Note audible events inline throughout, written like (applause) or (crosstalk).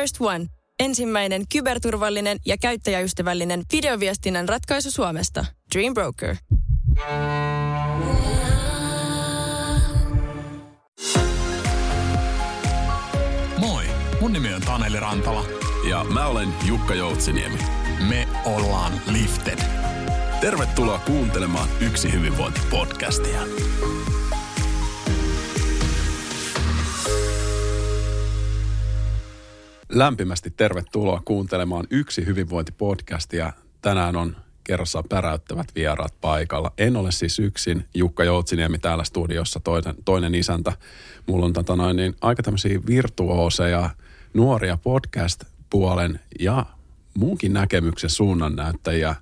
First One. Ensimmäinen kyberturvallinen ja käyttäjäystävällinen videoviestinnän ratkaisu Suomesta. Dream Broker. Moi, mun nimi on Taneli Rantala. Ja mä olen Jukka Joutsiniemi. Me ollaan Lifted. Tervetuloa kuuntelemaan Yksi hyvinvointi-podcastia. Lämpimästi tervetuloa kuuntelemaan Yksi hyvinvointi-podcastia. Tänään on kerrassaan päräyttävät vieraat paikalla. En ole siis yksin. Jukka Joutsiniemi täällä studiossa, toinen, toinen isäntä. Mulla on tota noin, niin aika tämmöisiä virtuooseja, nuoria podcast-puolen ja muunkin näkemyksen suunnannäyttäjiä.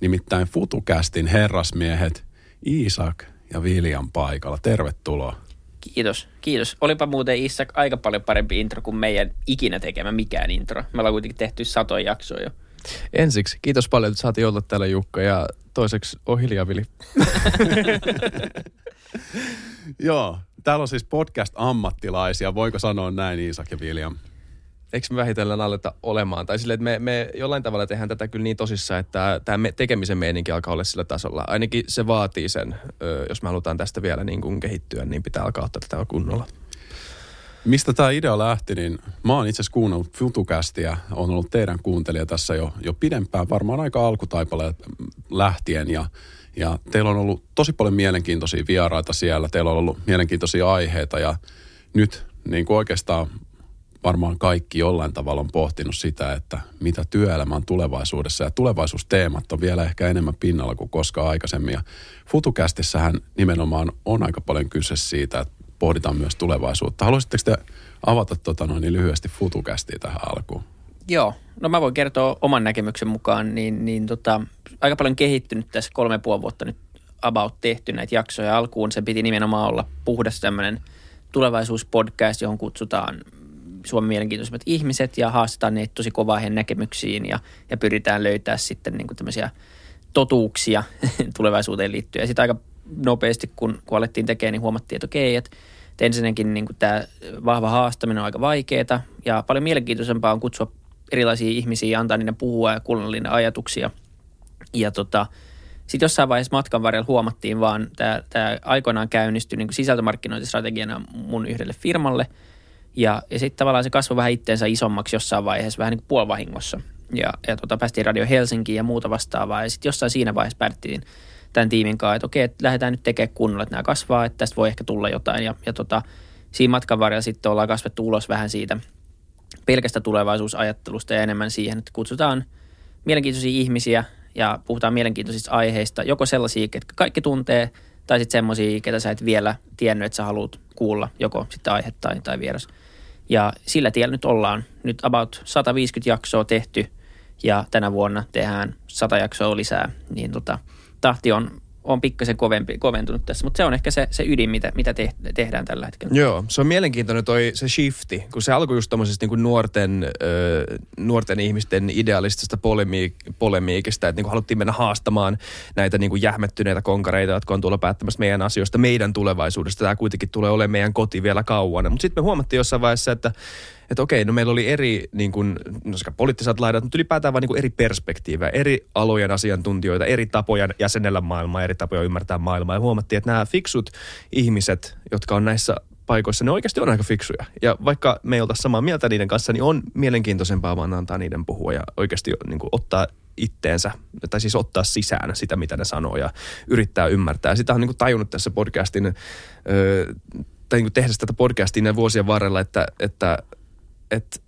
Nimittäin FutuCastin herrasmiehet Iisak ja William paikalla. Tervetuloa. Kiitos, kiitos. Olipa muuten Isak aika paljon parempi intro kuin meidän ikinä tekemä mikään intro. Me ollaan kuitenkin tehty satoja jaksoja jo. Ensiksi, kiitos paljon, että saatiin olla täällä Jukka ja toiseksi Ohilia Vili. (laughs) Joo, täällä on siis podcast-ammattilaisia. Voiko sanoa näin Iisak ja William? Eikö me vähitellen aleta olemaan? Tai silleen, että me, me jollain tavalla tehdään tätä kyllä niin tosissaan, että tämä tekemisen meininki alkaa olla sillä tasolla. Ainakin se vaatii sen, jos me halutaan tästä vielä niin kuin kehittyä, niin pitää alkaa ottaa tätä kunnolla. Mistä tämä idea lähti, niin mä oon itse asiassa kuunnellut FutuCastia, on ollut teidän kuuntelija tässä jo, jo pidempään, varmaan aika alkutaipale lähtien ja, ja teillä on ollut tosi paljon mielenkiintoisia vieraita siellä, teillä on ollut mielenkiintoisia aiheita ja nyt niin kuin oikeastaan varmaan kaikki jollain tavalla on pohtinut sitä, että mitä työelämä on tulevaisuudessa. Ja tulevaisuusteemat on vielä ehkä enemmän pinnalla kuin koskaan aikaisemmin. Ja FutuCastissähän nimenomaan on aika paljon kyse siitä, että pohditaan myös tulevaisuutta. Haluaisitteko te avata tota noin, niin lyhyesti FutuCastia tähän alkuun? Joo, no mä voin kertoa oman näkemyksen mukaan, niin, niin tota, aika paljon kehittynyt tässä kolme puoli vuotta nyt about tehty näitä jaksoja. Alkuun se piti nimenomaan olla puhdas tämmöinen tulevaisuuspodcast, johon kutsutaan Suomen mielenkiintoisimmat ihmiset ja haastetaan ne tosi kovaa heidän näkemyksiin ja, ja pyritään löytää sitten niin kuin tämmöisiä totuuksia (laughs) tulevaisuuteen liittyen. Ja sitten aika nopeasti, kun, kun alettiin tekemään, niin huomattiin, että okei, että, ensinnäkin niin kuin tämä vahva haastaminen on aika vaikeaa ja paljon mielenkiintoisempaa on kutsua erilaisia ihmisiä ja antaa niiden puhua ja kuunnella niiden ajatuksia. Ja tota, sitten jossain vaiheessa matkan varrella huomattiin vaan, tämä aikoinaan käynnistyi niin sisältömarkkinointistrategiana mun yhdelle firmalle – ja, ja sitten tavallaan se kasvoi vähän itteensä isommaksi jossain vaiheessa, vähän niin kuin puolivahingossa. Ja, ja tota, päästiin Radio Helsinkiin ja muuta vastaavaa. Ja sitten jossain siinä vaiheessa päätettiin tämän tiimin kanssa, että okei, että lähdetään nyt tekemään kunnolla, että nämä kasvaa, että tästä voi ehkä tulla jotain. Ja, ja tota, siinä matkan varrella sitten ollaan kasvettu ulos vähän siitä pelkästä tulevaisuusajattelusta ja enemmän siihen, että kutsutaan mielenkiintoisia ihmisiä ja puhutaan mielenkiintoisista aiheista, joko sellaisia, ketkä kaikki tuntee, tai sitten semmoisia, ketä sä et vielä tiennyt, että sä haluat kuulla, joko sitten aihe tai, tai vieras. Ja sillä tiellä nyt ollaan. Nyt about 150 jaksoa tehty ja tänä vuonna tehdään 100 jaksoa lisää. Niin tota, tahti on on pikkasen kovempi, koventunut tässä, mutta se on ehkä se, se ydin, mitä, mitä te, tehdään tällä hetkellä. Joo, se on mielenkiintoinen toi se shifti, kun se alkoi just tämmöisestä niin nuorten, ö, nuorten ihmisten idealistista polemiik- polemiikista, että niin haluttiin mennä haastamaan näitä niin kuin jähmettyneitä konkareita, jotka on tuolla päättämässä meidän asioista, meidän tulevaisuudesta. Tämä kuitenkin tulee olemaan meidän koti vielä kauan. Mutta sitten me huomattiin jossain vaiheessa, että että okei, no meillä oli eri niin kuin, no sekä poliittiset laidat, mutta ylipäätään vain niin eri perspektiivejä, eri alojen asiantuntijoita, eri tapoja jäsenellä maailmaa, eri tapoja ymmärtää maailmaa. Ja huomattiin, että nämä fiksut ihmiset, jotka on näissä paikoissa, ne oikeasti on aika fiksuja. Ja vaikka me ei oltaisi samaa mieltä niiden kanssa, niin on mielenkiintoisempaa vaan antaa niiden puhua ja oikeasti niin kuin ottaa itteensä, tai siis ottaa sisään sitä, mitä ne sanoo ja yrittää ymmärtää. Sitä on niin kuin tajunnut tässä podcastin, öö, tai niin kuin tehdä tätä podcastin vuosien varrella, että, että että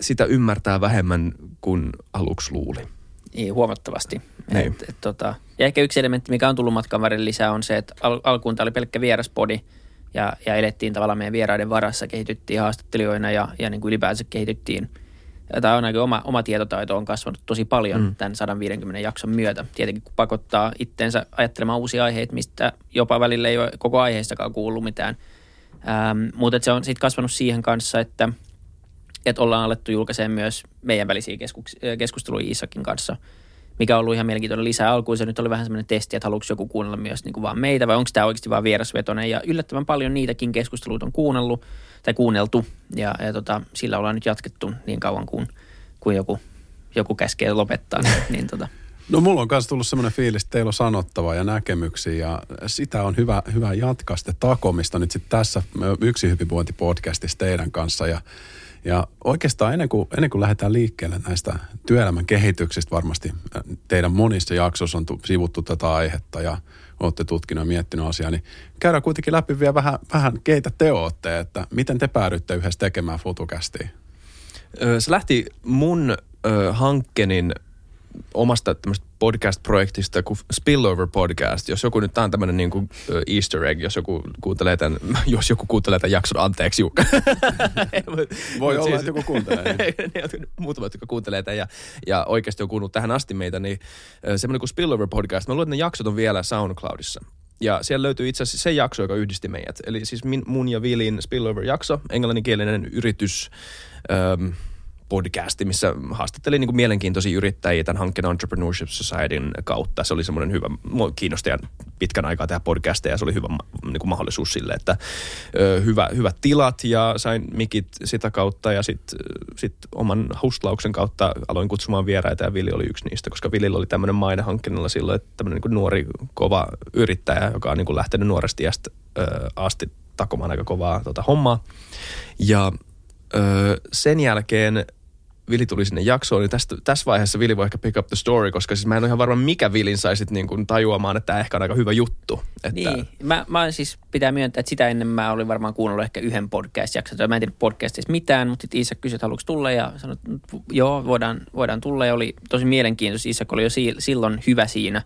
sitä ymmärtää vähemmän kuin aluksi luuli. Niin, huomattavasti. Niin. Et, et, tota, ja ehkä yksi elementti, mikä on tullut matkan varrella lisää, on se, että al- alkuun tämä oli pelkkä vieraspodi ja, ja elettiin tavallaan meidän vieraiden varassa, kehityttiin haastattelijoina ja, ja niin kuin ylipäänsä kehityttiin. Tämä on aika oma, oma tietotaito on kasvanut tosi paljon mm. tämän 150 jakson myötä. Tietenkin kun pakottaa itteensä ajattelemaan uusia aiheita, mistä jopa välillä ei ole koko aiheestakaan kuullut mitään. Ähm, mutta se on sitten kasvanut siihen kanssa, että – että ollaan alettu julkaisemaan myös meidän välisiä keskusteluja Isakin kanssa, mikä on ollut ihan mielenkiintoinen lisää. Alkuun se nyt oli vähän semmoinen testi, että haluatko joku kuunnella myös niin kuin vaan meitä vai onko tämä oikeasti vaan vierasvetoinen. Ja yllättävän paljon niitäkin keskusteluita on kuunnellut tai kuunneltu ja, ja tota, sillä ollaan nyt jatkettu niin kauan kuin, kuin joku, joku käskee lopettaa. niin, niin tota. (laughs) No mulla on myös tullut semmoinen fiilis, että teillä on sanottavaa ja näkemyksiä ja sitä on hyvä, hyvä jatkaa sitten takomista nyt sitten tässä Yksi hyvinvointipodcastissa teidän kanssa ja ja oikeastaan ennen kuin, ennen kuin lähdetään liikkeelle näistä työelämän kehityksistä, varmasti teidän monissa jaksoissa on sivuttu tätä aihetta ja olette tutkinut ja miettinyt asiaa, niin käydään kuitenkin läpi vielä vähän, vähän keitä te olette, että miten te päädyitte yhdessä tekemään FutuCastia? Se lähti mun ö, hankkenin omasta tämmöistä podcast-projektista kuin Spillover Podcast. Jos joku nyt, tämä on tämmöinen niin kuin easter egg, jos joku kuuntelee tämän, (laughs) jos joku kuuntelee tämän jakson, anteeksi Jukka. (laughs) Voi olla, siis, että joku kuuntelee. (laughs) Muutamat, jotka kuuntelee tämän ja, ja oikeasti on kuunnut tähän asti meitä, niin semmoinen kuin Spillover Podcast. Mä luulen, että ne jaksot on vielä SoundCloudissa. Ja siellä löytyy itse asiassa se jakso, joka yhdisti meidät. Eli siis min, mun ja Vilin Spillover-jakso, englanninkielinen yritys, podcasti, missä haastattelin niin kuin mielenkiintoisia yrittäjiä tämän hankkeen Entrepreneurship Societyn kautta. Se oli semmoinen hyvä, kiinnosti pitkän aikaa tehdä podcasteja ja se oli hyvä niin kuin mahdollisuus sille, että hyvä, hyvät tilat ja sain mikit sitä kautta ja sitten sit oman hostlauksen kautta aloin kutsumaan vieraita ja Vili oli yksi niistä, koska Vilillä oli tämmöinen maine hankkeella silloin, että tämmöinen niin nuori kova yrittäjä, joka on niin kuin lähtenyt nuoresti iästä asti takomaan aika kovaa tota, hommaa. Ja Öö, sen jälkeen Vili tuli sinne jaksoon, niin tästä, tässä vaiheessa Vili voi ehkä pick up the story, koska siis mä en ole ihan varma, mikä Vilin saisit niin kuin tajuamaan, että tämä ehkä on aika hyvä juttu. Että... Niin, mä, mä siis pitää myöntää, että sitä ennen mä olin varmaan kuunnellut ehkä yhden podcast-jakson. Mä en tiedä podcastista mitään, mutta sitten Isak kysyi, että haluatko tulla ja sanoi, että joo, voidaan, voidaan tulla. Ja oli tosi mielenkiintoista. Isak oli jo si- silloin hyvä siinä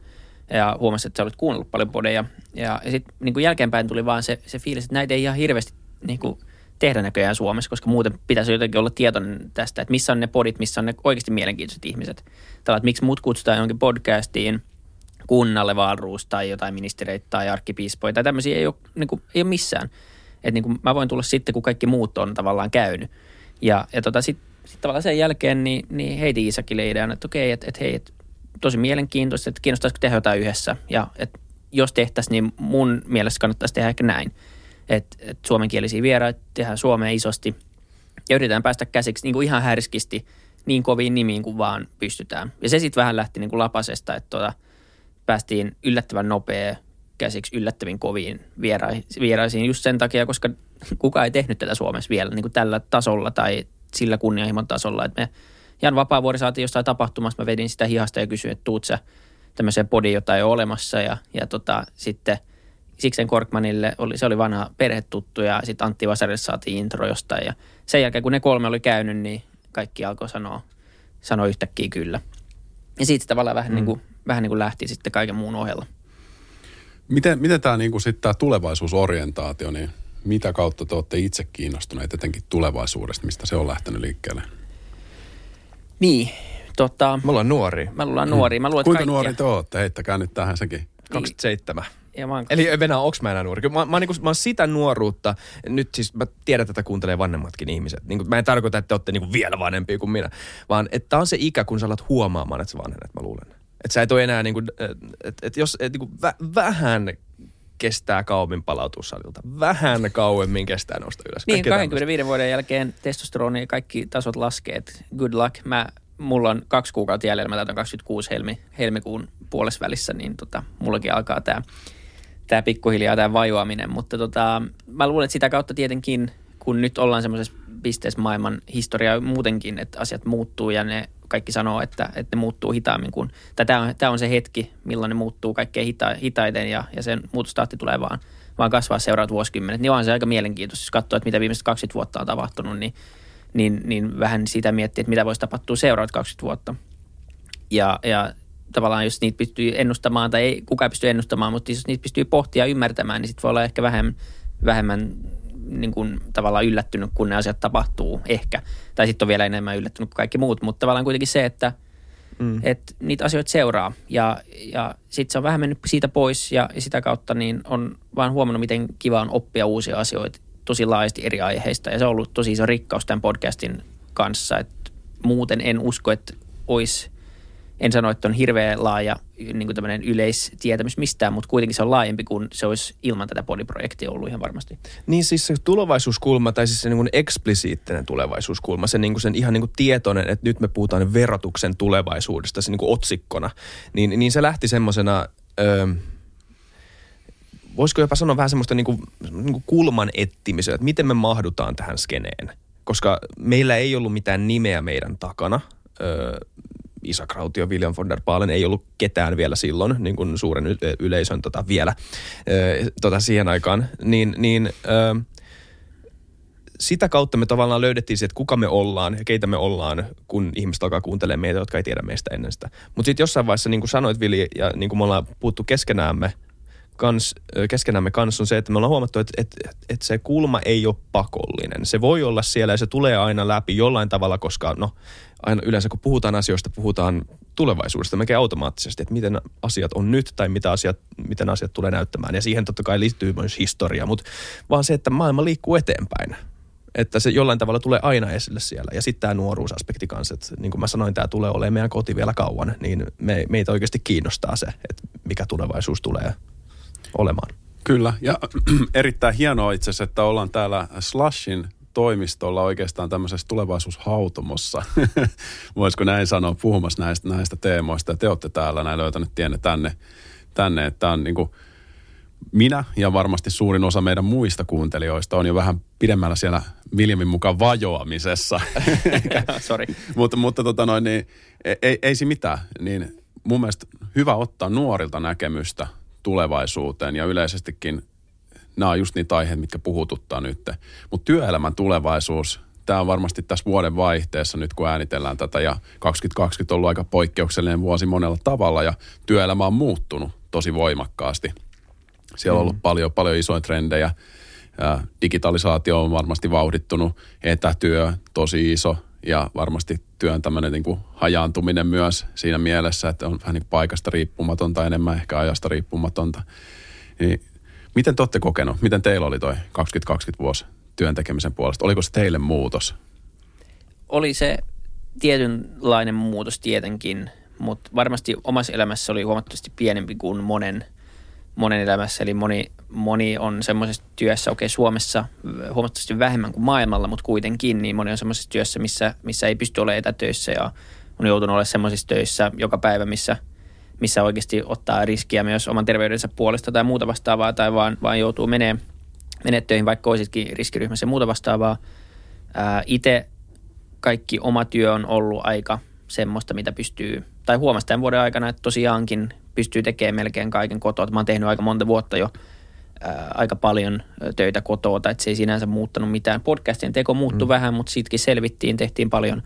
ja huomasi, että sä olit kuunnellut paljon podeja. Ja, ja sitten niin jälkeenpäin tuli vaan se, se fiilis, että näitä ei ihan hirveästi niin kuin – tehdä näköjään Suomessa, koska muuten pitäisi jotenkin olla tietoinen tästä, että missä on ne podit, missä on ne oikeasti mielenkiintoiset ihmiset. Tällä, että miksi mut kutsutaan jonkin podcastiin, kunnalle Valruus tai jotain ministereitä tai arkkipiispoja tai tämmöisiä ei ole, niin kuin, ei ole missään. Että niin kuin mä voin tulla sitten, kun kaikki muut on tavallaan käynyt. Ja, ja tota, sitten sit tavallaan sen jälkeen niin, niin heitin Isakille idean, että okei, että, että hei, että tosi mielenkiintoista, että kiinnostaisiko tehdä jotain yhdessä. Ja että jos tehtäisiin, niin mun mielestä kannattaisi tehdä ehkä näin että, että suomenkielisiä vieraita tehdään Suomeen isosti ja yritetään päästä käsiksi niin kuin ihan härskisti niin koviin nimiin kuin vaan pystytään. Ja se sitten vähän lähti niin kuin lapasesta, että tuota, päästiin yllättävän nopea käsiksi yllättävin koviin vieraisiin just sen takia, koska kukaan ei tehnyt tätä Suomessa vielä niin kuin tällä tasolla tai sillä kunnianhimon tasolla. Että me Jan Vapaavuori saatiin jostain tapahtumassa, mä vedin sitä hihasta ja kysyin, että tuut sä tämmöiseen podiin, jota ei ole olemassa ja, ja tota, sitten – Siksen Korkmanille, oli, se oli vanha perhetuttu ja sitten Antti Vasarille saatiin intro jostain. Ja sen jälkeen kun ne kolme oli käynyt, niin kaikki alkoi sanoa, sanoa yhtäkkiä kyllä. Ja siitä tavallaan vähän, mm. niin kuin, vähän niin kuin lähti sitten kaiken muun ohella. Miten, miten tämä niin kuin sitten tämä tulevaisuusorientaatio, niin mitä kautta te olette itse kiinnostuneet etenkin tulevaisuudesta, mistä se on lähtenyt liikkeelle? Niin, tota... Me ollaan nuori. Me ollaan nuori. Mä luulen, Kuinka kaikkia... nuori te olette? Heittäkää nyt tähän sekin. 27. Niin. Ja mä oon... Eli Venä, onks mä enää nuori? Mä, mä, niinku, mä oon sitä nuoruutta, nyt siis mä tiedän, että tätä kuuntelee vanhemmatkin ihmiset. Niin mä en tarkoita, että te olette niinku vielä vanhempia kuin minä, vaan että on se ikä, kun sä alat huomaamaan, että sä vanhenet, mä luulen. Että sä et ole enää, niinku, että et jos et, niinku, vä, vähän kestää kauemmin palautua salilta. Vähän kauemmin kestää nousta ylös. Niin, 25 tämmöistä. vuoden jälkeen testosteroni ja kaikki tasot laskee. Good luck. Mä, mulla on kaksi kuukautta jäljellä, mä täytän 26 helmi, helmikuun puolessa välissä, niin tota, mullakin alkaa tämä tämä pikkuhiljaa tämä vajoaminen, mutta tota, mä luulen, että sitä kautta tietenkin, kun nyt ollaan semmoisessa pisteessä maailman historiaa muutenkin, että asiat muuttuu ja ne kaikki sanoo, että, että ne muuttuu hitaammin kuin, tai tämä on, tämä on se hetki, milloin ne muuttuu kaikkein hita, hitaiten ja, ja sen muutostahti tulee vaan, vaan kasvaa seuraavat vuosikymmenet, niin on se aika mielenkiintoista, jos katsoo, että mitä viimeiset 20 vuotta on tapahtunut, niin, niin, niin vähän sitä miettiä, että mitä voisi tapahtua seuraavat 20 vuotta. Ja, ja tavallaan jos niitä pystyy ennustamaan tai ei kukaan pysty ennustamaan, mutta jos niitä pystyy pohtia ja ymmärtämään, niin sitten voi olla ehkä vähemmän, vähemmän niin kuin tavallaan yllättynyt, kun ne asiat tapahtuu ehkä. Tai sitten on vielä enemmän yllättynyt kuin kaikki muut, mutta tavallaan kuitenkin se, että mm. et niitä asioita seuraa ja, ja sitten se on vähän mennyt siitä pois ja, ja sitä kautta niin on vaan huomannut, miten kiva on oppia uusia asioita tosi laajasti eri aiheista ja se on ollut tosi iso rikkaus tämän podcastin kanssa, että muuten en usko, että olisi en sano, että on hirveän laaja niin kuin yleistietämys mistään, mutta kuitenkin se on laajempi kuin se olisi ilman tätä podiprojektia ollut ihan varmasti. Niin siis se tulevaisuuskulma, tai siis se niin kuin eksplisiittinen tulevaisuuskulma, se niin kuin sen ihan niin kuin tietoinen, että nyt me puhutaan verotuksen tulevaisuudesta, se niin kuin otsikkona, niin, niin se lähti semmoisena... Öö, voisiko jopa sanoa vähän semmoista niin kuin, niin kuin kulman etsimisellä, että miten me mahdutaan tähän skeneen. Koska meillä ei ollut mitään nimeä meidän takana. Öö, Isaac Rautio, William von der Baalen, ei ollut ketään vielä silloin, niin kuin suuren yleisön tota, vielä tota, siihen aikaan. Niin, niin öö, sitä kautta me tavallaan löydettiin se, että kuka me ollaan ja keitä me ollaan, kun ihmiset alkaa kuuntelemaan meitä, jotka ei tiedä meistä ennen sitä. Mutta sitten jossain vaiheessa, niin kuin sanoit Vili, ja niin kuin me ollaan puhuttu keskenäämme, kans, keskenämme kanssa on se, että me ollaan huomattu, että, että, että se kulma ei ole pakollinen. Se voi olla siellä ja se tulee aina läpi jollain tavalla, koska no, aina yleensä kun puhutaan asioista, puhutaan tulevaisuudesta melkein automaattisesti, että miten asiat on nyt tai mitä asiat, miten asiat tulee näyttämään. Ja siihen totta kai liittyy myös historia, mutta vaan se, että maailma liikkuu eteenpäin. Että se jollain tavalla tulee aina esille siellä. Ja sitten tämä nuoruusaspekti kanssa, että niin kuin mä sanoin, tämä tulee olemaan meidän koti vielä kauan, niin me, meitä oikeasti kiinnostaa se, että mikä tulevaisuus tulee olemaan. Kyllä, ja (clears throat) erittäin hienoa itse asiassa, että ollaan täällä Slashin toimistolla oikeastaan tämmöisessä tulevaisuushautomossa. (laughs) Voisiko näin sanoa, puhumassa näistä, näistä teemoista. Ja te olette täällä näin löytänyt tienne tänne, tänne että on niin kuin minä ja varmasti suurin osa meidän muista kuuntelijoista on jo vähän pidemmällä siellä Viljamin mukaan vajoamisessa. (laughs) Sorry. mutta mutta tota noin, niin, ei, ei, ei se mitään. Niin mun mielestä hyvä ottaa nuorilta näkemystä – tulevaisuuteen ja yleisestikin nämä on just niitä aiheita, mitkä puhututtaa nyt. Mutta työelämän tulevaisuus, tämä on varmasti tässä vuoden vaihteessa nyt, kun äänitellään tätä ja 2020 on ollut aika poikkeuksellinen vuosi monella tavalla ja työelämä on muuttunut tosi voimakkaasti. Siellä on ollut mm. paljon, paljon isoja trendejä. Ja digitalisaatio on varmasti vauhdittunut, etätyö tosi iso ja varmasti työn tämmöinen niin kuin hajaantuminen myös siinä mielessä, että on vähän niin paikasta riippumatonta, enemmän ehkä ajasta riippumatonta. Niin, miten te olette kokenut? Miten teillä oli toi 2020 vuosi työn tekemisen puolesta? Oliko se teille muutos? Oli se tietynlainen muutos tietenkin, mutta varmasti omassa elämässä oli huomattavasti pienempi kuin monen – monen elämässä. Eli moni, moni on semmoisessa työssä, okei okay, Suomessa huomattavasti vähemmän kuin maailmalla, mutta kuitenkin, niin moni on semmoisessa työssä, missä, missä ei pysty olemaan etätöissä ja on joutunut olemaan semmoisissa töissä joka päivä, missä, missä oikeasti ottaa riskiä myös oman terveydensä puolesta tai muuta vastaavaa tai vaan, vaan joutuu menee, menee töihin, vaikka olisikin riskiryhmässä ja muuta vastaavaa. Itse kaikki oma työ on ollut aika semmoista, mitä pystyy, tai huomasi tämän vuoden aikana, että tosiaankin pystyy tekemään melkein kaiken kotoa. Mä oon tehnyt aika monta vuotta jo ää, aika paljon töitä kotoa, että se ei sinänsä muuttanut mitään. Podcastien teko muuttui mm. vähän, mutta siitäkin selvittiin, tehtiin paljon,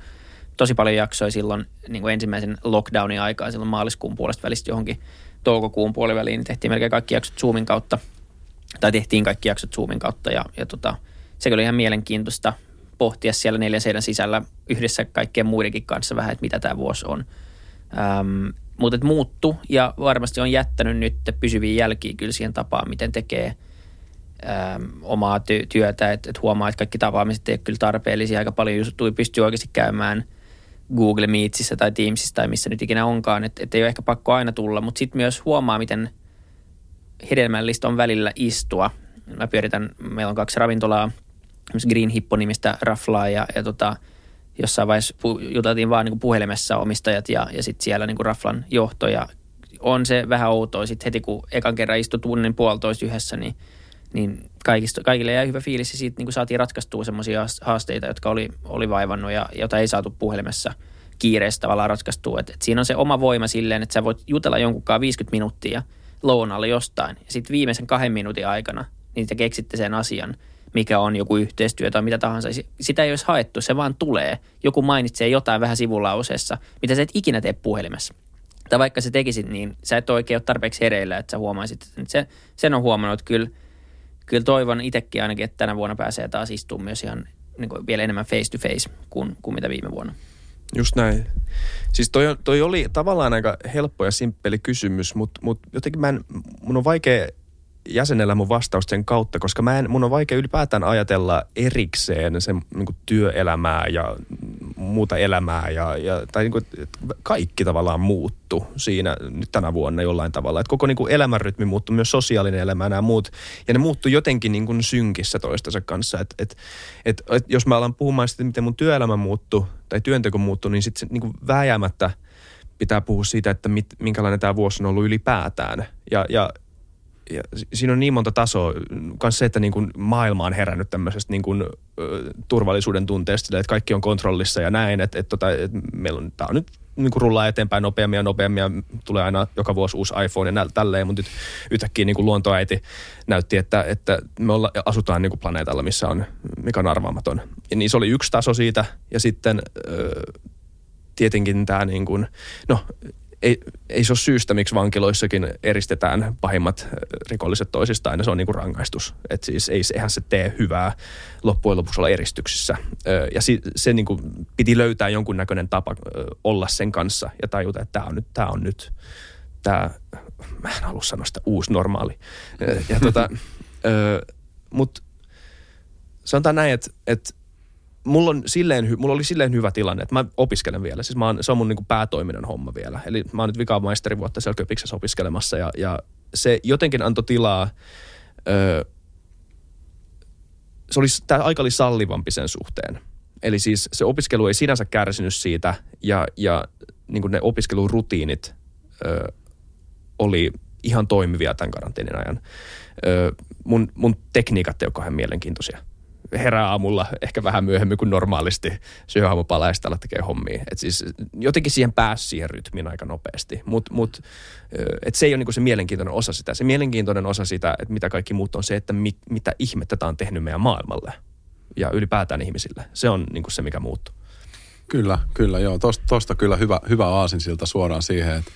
tosi paljon jaksoja silloin niin kuin ensimmäisen lockdownin aikaa, silloin maaliskuun puolesta välistä johonkin toukokuun puoliväliin, niin tehtiin melkein kaikki jaksot Zoomin kautta, tai tehtiin kaikki jaksot Zoomin kautta, ja, ja tota, se oli ihan mielenkiintoista pohtia siellä neljän seinän sisällä yhdessä kaikkien muidenkin kanssa vähän, että mitä tämä vuosi on. Ähm, mutta muuttu ja varmasti on jättänyt nyt pysyviä jälkiä kyllä siihen tapaan, miten tekee äm, omaa ty- työtä. Että et huomaa, että kaikki tapaamiset ei ole kyllä tarpeellisia. Aika paljon juttuja pystyy oikeasti käymään Google Meetsissä tai Teamsissa tai missä nyt ikinä onkaan. Että et ei ole ehkä pakko aina tulla, mutta sitten myös huomaa, miten hedelmällistä on välillä istua. Mä pyöritän, meillä on kaksi ravintolaa, Green Hippo-nimistä raflaa ja, ja tota, jossain vaiheessa juteltiin vaan niin puhelimessa omistajat ja, ja sitten siellä niin Raflan johto ja on se vähän outoa. Sitten heti kun ekan kerran istui tunnin puolitoista yhdessä, niin, niin kaikista, kaikille jäi hyvä fiilis ja siitä niin saatiin ratkaistua semmoisia haasteita, jotka oli, oli vaivannut ja jota ei saatu puhelimessa kiireessä tavallaan ratkaistua. Et, et siinä on se oma voima silleen, että sä voit jutella jonkunkaan 50 minuuttia lounalle jostain ja sitten viimeisen kahden minuutin aikana niin te keksitte sen asian – mikä on joku yhteistyö tai mitä tahansa. Sitä ei olisi haettu, se vaan tulee. Joku mainitsee jotain vähän sivulauseessa, mitä sä et ikinä tee puhelimessa. Tai vaikka sä tekisit, niin sä et oikein ole tarpeeksi hereillä, että sä huomaisit. Että se, sen on huomannut, että kyllä, kyllä toivon itsekin ainakin, että tänä vuonna pääsee taas istumaan myös ihan niin kuin vielä enemmän face to face kuin, kuin mitä viime vuonna. Just näin. Siis toi, toi oli tavallaan aika helppo ja simppeli kysymys, mutta, mutta jotenkin mä en, mun on vaikea jäsenellä mun vastausta sen kautta, koska mä en, mun on vaikea ylipäätään ajatella erikseen sen niin työelämää ja muuta elämää ja, ja tai niin kuin, kaikki tavallaan muuttu siinä nyt tänä vuonna jollain tavalla. Että koko niin kuin elämänrytmi muuttui, myös sosiaalinen elämä ja nämä muut. Ja ne muuttui jotenkin niin kuin synkissä toistensa kanssa. Että et, et, et, jos mä alan puhumaan sitten, miten mun työelämä muuttui tai työnteko muuttui, niin sitten niin kuin vääjäämättä pitää puhua siitä, että mit, minkälainen tämä vuosi on ollut ylipäätään. Ja, ja ja siinä on niin monta tasoa. Myös se, että niin kuin maailma on herännyt tämmöisestä niin kuin, turvallisuuden tunteesta, että kaikki on kontrollissa ja näin. Että, että, tota, että meillä on, tämä on nyt niin kuin rullaa eteenpäin nopeammin ja nopeammin ja tulee aina joka vuosi uusi iPhone ja nä- tälleen, mutta nyt yhtäkkiä niin kuin luontoäiti näytti, että, että me olla, asutaan niin kuin planeetalla, missä on, mikä on arvaamaton. Ja niin se oli yksi taso siitä ja sitten ö, tietenkin tämä niin kuin, no ei, ei se ole syystä, miksi vankiloissakin eristetään pahimmat rikolliset toisistaan ja se on niin kuin rangaistus. Et siis ei, eihän se tee hyvää loppujen lopuksi olla eristyksissä. Ja se, se niin kuin piti löytää jonkunnäköinen tapa olla sen kanssa ja tajuta, että tämä on nyt, tämä on nyt tämä, mä en halua sanoa sitä uusi normaali. Ja tota, mutta sanotaan näin, että, että mulla, on silleen, mulla oli silleen hyvä tilanne, että mä opiskelen vielä. Siis mä oon, se on mun niin kuin päätoiminen homma vielä. Eli mä oon nyt vikaa maisterivuotta siellä Köpiksessä opiskelemassa ja, ja se jotenkin antoi tilaa, öö, se oli, tämä aika oli sallivampi sen suhteen. Eli siis se opiskelu ei sinänsä kärsinyt siitä ja, ja niin ne opiskelurutiinit öö, oli ihan toimivia tämän karanteenin ajan. Öö, mun, mun tekniikat ei ole kauhean mielenkiintoisia herää aamulla ehkä vähän myöhemmin kuin normaalisti syö aamupala ja tekee hommia. Et siis jotenkin siihen pääsi siihen rytmiin aika nopeasti. Mutta mut, et se ei ole niinku se mielenkiintoinen osa sitä. Se mielenkiintoinen osa sitä, että mitä kaikki muut on se, että mit, mitä ihmettä tämä on tehnyt meidän maailmalle ja ylipäätään ihmisille. Se on niinku se, mikä muuttuu. Kyllä, kyllä joo. Tosta kyllä hyvä, hyvä aasinsilta suoraan siihen, että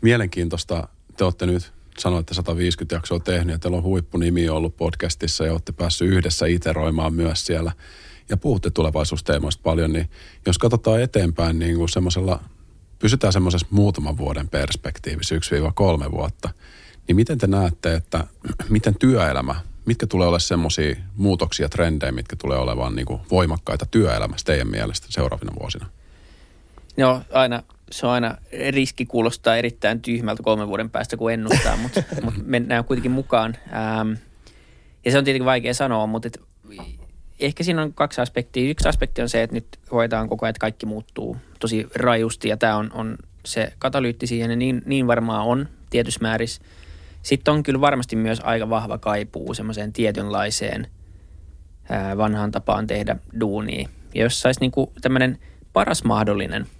mielenkiintoista te olette nyt sanoitte 150 jaksoa tehnyt ja teillä on huippunimi ollut podcastissa ja olette päässyt yhdessä iteroimaan myös siellä ja puhutte tulevaisuusteemoista paljon, niin jos katsotaan eteenpäin niin kuin semmoisella, pysytään semmoisessa muutaman vuoden perspektiivissä, 1-3 vuotta, niin miten te näette, että (clears throat) miten työelämä, mitkä tulee olemaan semmoisia muutoksia, trendejä, mitkä tulee olemaan niin kuin voimakkaita työelämässä teidän mielestä seuraavina vuosina? Joo, aina se on aina, riski kuulostaa erittäin tyhmältä kolmen vuoden päästä, kun ennustaa, mutta, (laughs) mutta mennään kuitenkin mukaan. Ähm, ja se on tietenkin vaikea sanoa, mutta et, ehkä siinä on kaksi aspektia. Yksi aspekti on se, että nyt hoidetaan koko ajan, että kaikki muuttuu tosi rajusti ja tämä on, on se katalyytti siihen ja niin, niin varmaan on tietyssä määrissä. Sitten on kyllä varmasti myös aika vahva kaipuu semmoiseen tietynlaiseen ää, vanhaan tapaan tehdä duunia. Ja jos saisi niinku tämmöinen paras mahdollinen –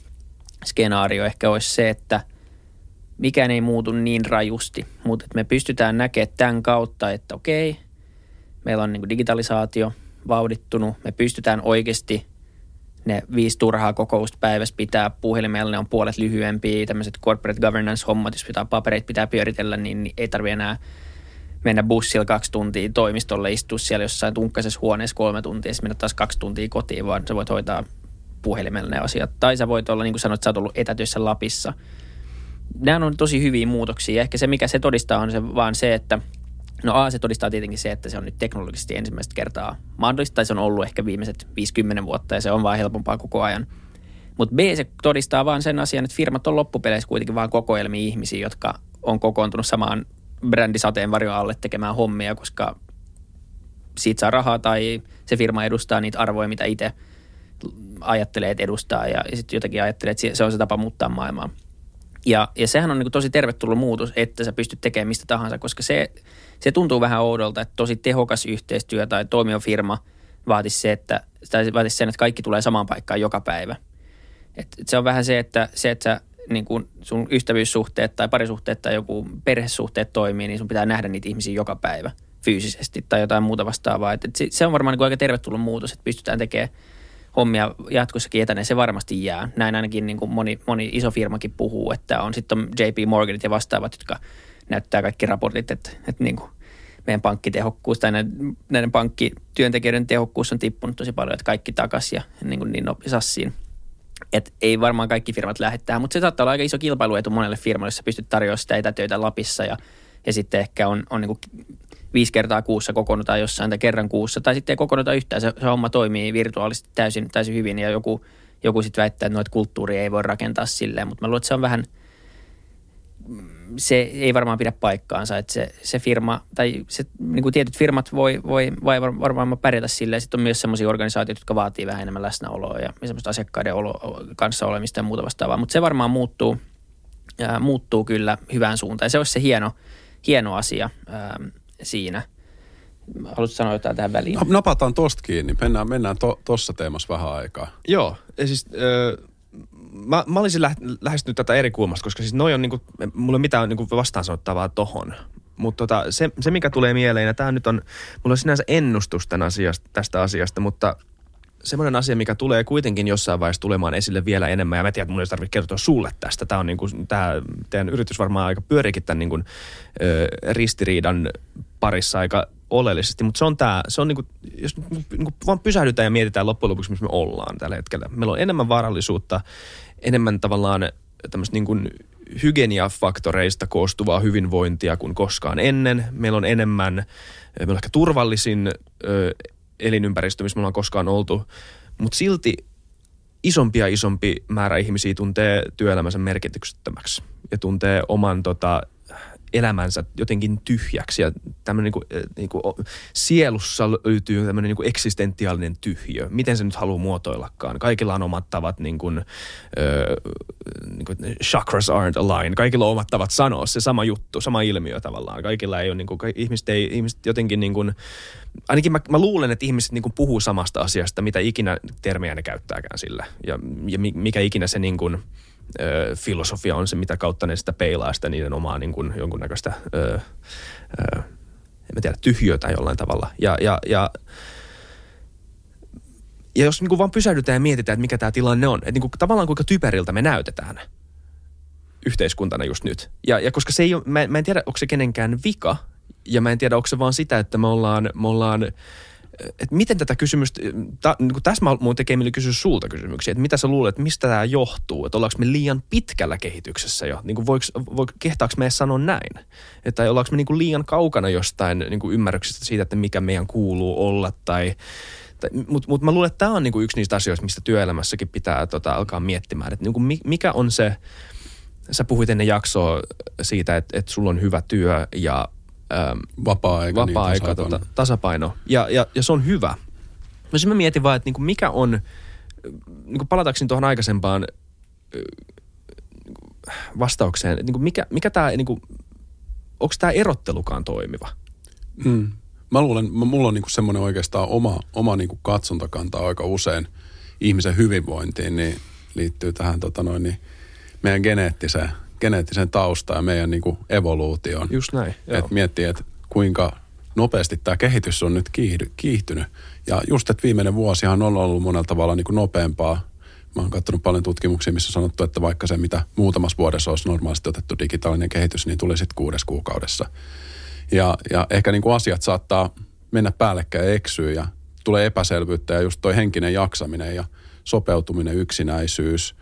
skenaario ehkä olisi se, että mikään ei muutu niin rajusti, mutta me pystytään näkemään tämän kautta, että okei, meillä on niin digitalisaatio vauhdittunut, me pystytään oikeasti ne viisi turhaa kokousta päivässä pitää puhelimella, ne on puolet lyhyempiä, tämmöiset corporate governance-hommat, jos pitää papereita pitää pyöritellä, niin, niin ei tarvitse enää mennä bussilla kaksi tuntia toimistolle, istua siellä jossain tunkkaisessa huoneessa kolme tuntia, ja mennä taas kaksi tuntia kotiin, vaan sä voit hoitaa puhelimella ne asiat. Tai sä voit olla, niin kuin sanoit, sä oot ollut etätyössä Lapissa. Nämä on tosi hyviä muutoksia. Ehkä se, mikä se todistaa, on se vaan se, että No A, se todistaa tietenkin se, että se on nyt teknologisesti ensimmäistä kertaa mahdollista, tai se on ollut ehkä viimeiset 50 vuotta, ja se on vaan helpompaa koko ajan. Mutta B, se todistaa vaan sen asian, että firmat on loppupeleissä kuitenkin vaan kokoelmia ihmisiä, jotka on kokoontunut samaan brändisateenvarjon alle tekemään hommia, koska siitä saa rahaa tai se firma edustaa niitä arvoja, mitä itse – ajattelee, että edustaa ja, sitten jotenkin ajattelee, että se on se tapa muuttaa maailmaa. Ja, ja sehän on niin tosi tervetullut muutos, että sä pystyt tekemään mistä tahansa, koska se, se tuntuu vähän oudolta, että tosi tehokas yhteistyö tai toimiva firma vaatisi, se, että, tai vaatisi sen, että kaikki tulee samaan paikkaan joka päivä. Et, et se on vähän se, että, se, että sä, niin sun ystävyyssuhteet tai parisuhteet tai joku perhesuhteet toimii, niin sun pitää nähdä niitä ihmisiä joka päivä fyysisesti tai jotain muuta vastaavaa. Et, et se on varmaan niin aika tervetullut muutos, että pystytään tekemään hommia jatkossakin etäneen, se varmasti jää. Näin ainakin niin kuin moni, moni iso firmakin puhuu, että on sitten JP Morganit ja vastaavat, jotka näyttää kaikki raportit, että, että niin kuin meidän pankkitehokkuus tai näiden, näiden pankkityöntekijöiden tehokkuus on tippunut tosi paljon, että kaikki takaisin ja niin, kuin niin sassiin. Et ei varmaan kaikki firmat lähde tähän, mutta se saattaa olla aika iso kilpailuetu monelle firmalle, jos sä pystyt tarjoamaan sitä etätöitä Lapissa ja, ja sitten ehkä on, on niin kuin viisi kertaa kuussa kokoonnutaan jossain tai kerran kuussa, tai sitten ei kokoonnuta yhtään, se, se homma toimii virtuaalisesti täysin, täysin hyvin, ja joku joku sitten väittää, että noita kulttuuria ei voi rakentaa silleen, mutta mä luulen, että se on vähän, se ei varmaan pidä paikkaansa, että se, se firma, tai se, niin kuin tietyt firmat voi, voi, voi varmaan pärjätä silleen, sitten on myös sellaisia organisaatioita, jotka vaatii vähän enemmän läsnäoloa ja semmoista asiakkaiden olo, kanssa olemista ja muuta vastaavaa, mutta se varmaan muuttuu, ää, muuttuu kyllä hyvään suuntaan ja se olisi se hieno, hieno asia. Ää, siinä – Haluatko sanoa jotain tähän väliin? No, napataan tosta kiinni. Mennään, mennään tuossa to, teemassa vähän aikaa. Joo. Ja siis, äh, mä, mä olisin lä- lähestynyt tätä eri kulmasta, koska siis noi on niinku, mulla ei mitään niinku vastaan sanottavaa tohon. Mutta tota, se, se, mikä tulee mieleen, ja tämä nyt on, mulla on sinänsä ennustus tämän asiasta, tästä asiasta, mutta semmoinen asia, mikä tulee kuitenkin jossain vaiheessa tulemaan esille vielä enemmän, ja mä tiedän, että mun ei tarvitse kertoa sulle tästä. Tämä on niin kuin, tämä, teidän yritys varmaan aika pyöriikin tämän niin kuin, ö, ristiriidan parissa aika oleellisesti, mutta se on tämä, se on niinku, jos niinku vaan pysähdytään ja mietitään loppujen lopuksi, missä me ollaan tällä hetkellä. Meillä on enemmän varallisuutta, enemmän tavallaan tämmöistä niinku hygieniafaktoreista koostuvaa hyvinvointia kuin koskaan ennen. Meillä on enemmän, meillä on ehkä turvallisin ö, elinympäristö, missä me ollaan koskaan oltu, mutta silti isompi ja isompi määrä ihmisiä tuntee työelämänsä merkityksettömäksi ja tuntee oman tota, elämänsä jotenkin tyhjäksi ja tämmöinen niin kuin, niin kuin sielussa löytyy tämmöinen niin kuin eksistentiaalinen tyhjö. Miten se nyt haluaa muotoillakaan? Kaikilla on omat tavat niin kuin, niin kuin chakras aren't aligned. Kaikilla on omat tavat sanoa se sama juttu, sama ilmiö tavallaan. Kaikilla ei ole, niin kuin, ihmiset, ei, ihmiset jotenkin niin kuin, ainakin mä, mä luulen, että ihmiset niin kuin puhuu samasta asiasta, mitä ikinä termiä ne käyttääkään sillä. Ja, ja mikä ikinä se niin kuin, ö, filosofia on se, mitä kautta ne sitä peilaa sitä niiden omaa niin kuin jonkunnäköistä, ö, ö, en mä tiedä, tyhjötä jollain tavalla. Ja, ja, ja ja jos niin kuin vaan pysähdytään ja mietitään, että mikä tämä tilanne on, että niin kuin, tavallaan kuinka typeriltä me näytetään yhteiskuntana just nyt. Ja, ja koska se ei ole, mä, mä en tiedä, onko se kenenkään vika, ja mä en tiedä, onko se vaan sitä, että me ollaan, me ollaan että miten tätä kysymystä, ta, niin tässä mä tekee mieli kysyä sulta kysymyksiä, että mitä sä luulet, että mistä tämä johtuu, että ollaanko me liian pitkällä kehityksessä jo, niin kuin voiko, voiko, kehtaako me sanoa näin, että ollaanko me niin kuin liian kaukana jostain niin kuin ymmärryksestä siitä, että mikä meidän kuuluu olla tai, mutta mut mä luulen, että tämä on niinku yksi niistä asioista, mistä työelämässäkin pitää tota, alkaa miettimään. Että niinku mikä on se, sä puhuit ennen jaksoa siitä, että, että sulla on hyvä työ ja ähm, vapaa-aika, vapaa-aika niin, tasapaino. Tota, tasapaino. Ja, ja, ja se on hyvä. No sitten mä mietin vaan, että niinku mikä on, niinku palatakseni tuohon aikaisempaan vastaukseen, että niinku mikä, mikä tämä, niinku, onko tämä erottelukaan toimiva? Mm. Mä luulen, mulla on niinku semmoinen oikeastaan oma, oma niinku katsontakanta aika usein ihmisen hyvinvointiin, niin liittyy tähän tota noin, niin meidän geneettiseen geneettisen tausta ja meidän niin kuin evoluutioon. Just näin. Että miettii, että kuinka nopeasti tämä kehitys on nyt kiihtynyt. Ja just, että viimeinen vuosihan on ollut monella tavalla niin kuin nopeampaa. Mä oon katsonut paljon tutkimuksia, missä on sanottu, että vaikka se, mitä muutamassa vuodessa olisi normaalisti otettu digitaalinen kehitys, niin tuli sitten kuudes kuukaudessa. Ja, ja ehkä niin kuin asiat saattaa mennä päällekkäin ja eksyä ja tulee epäselvyyttä ja just toi henkinen jaksaminen ja sopeutuminen, yksinäisyys,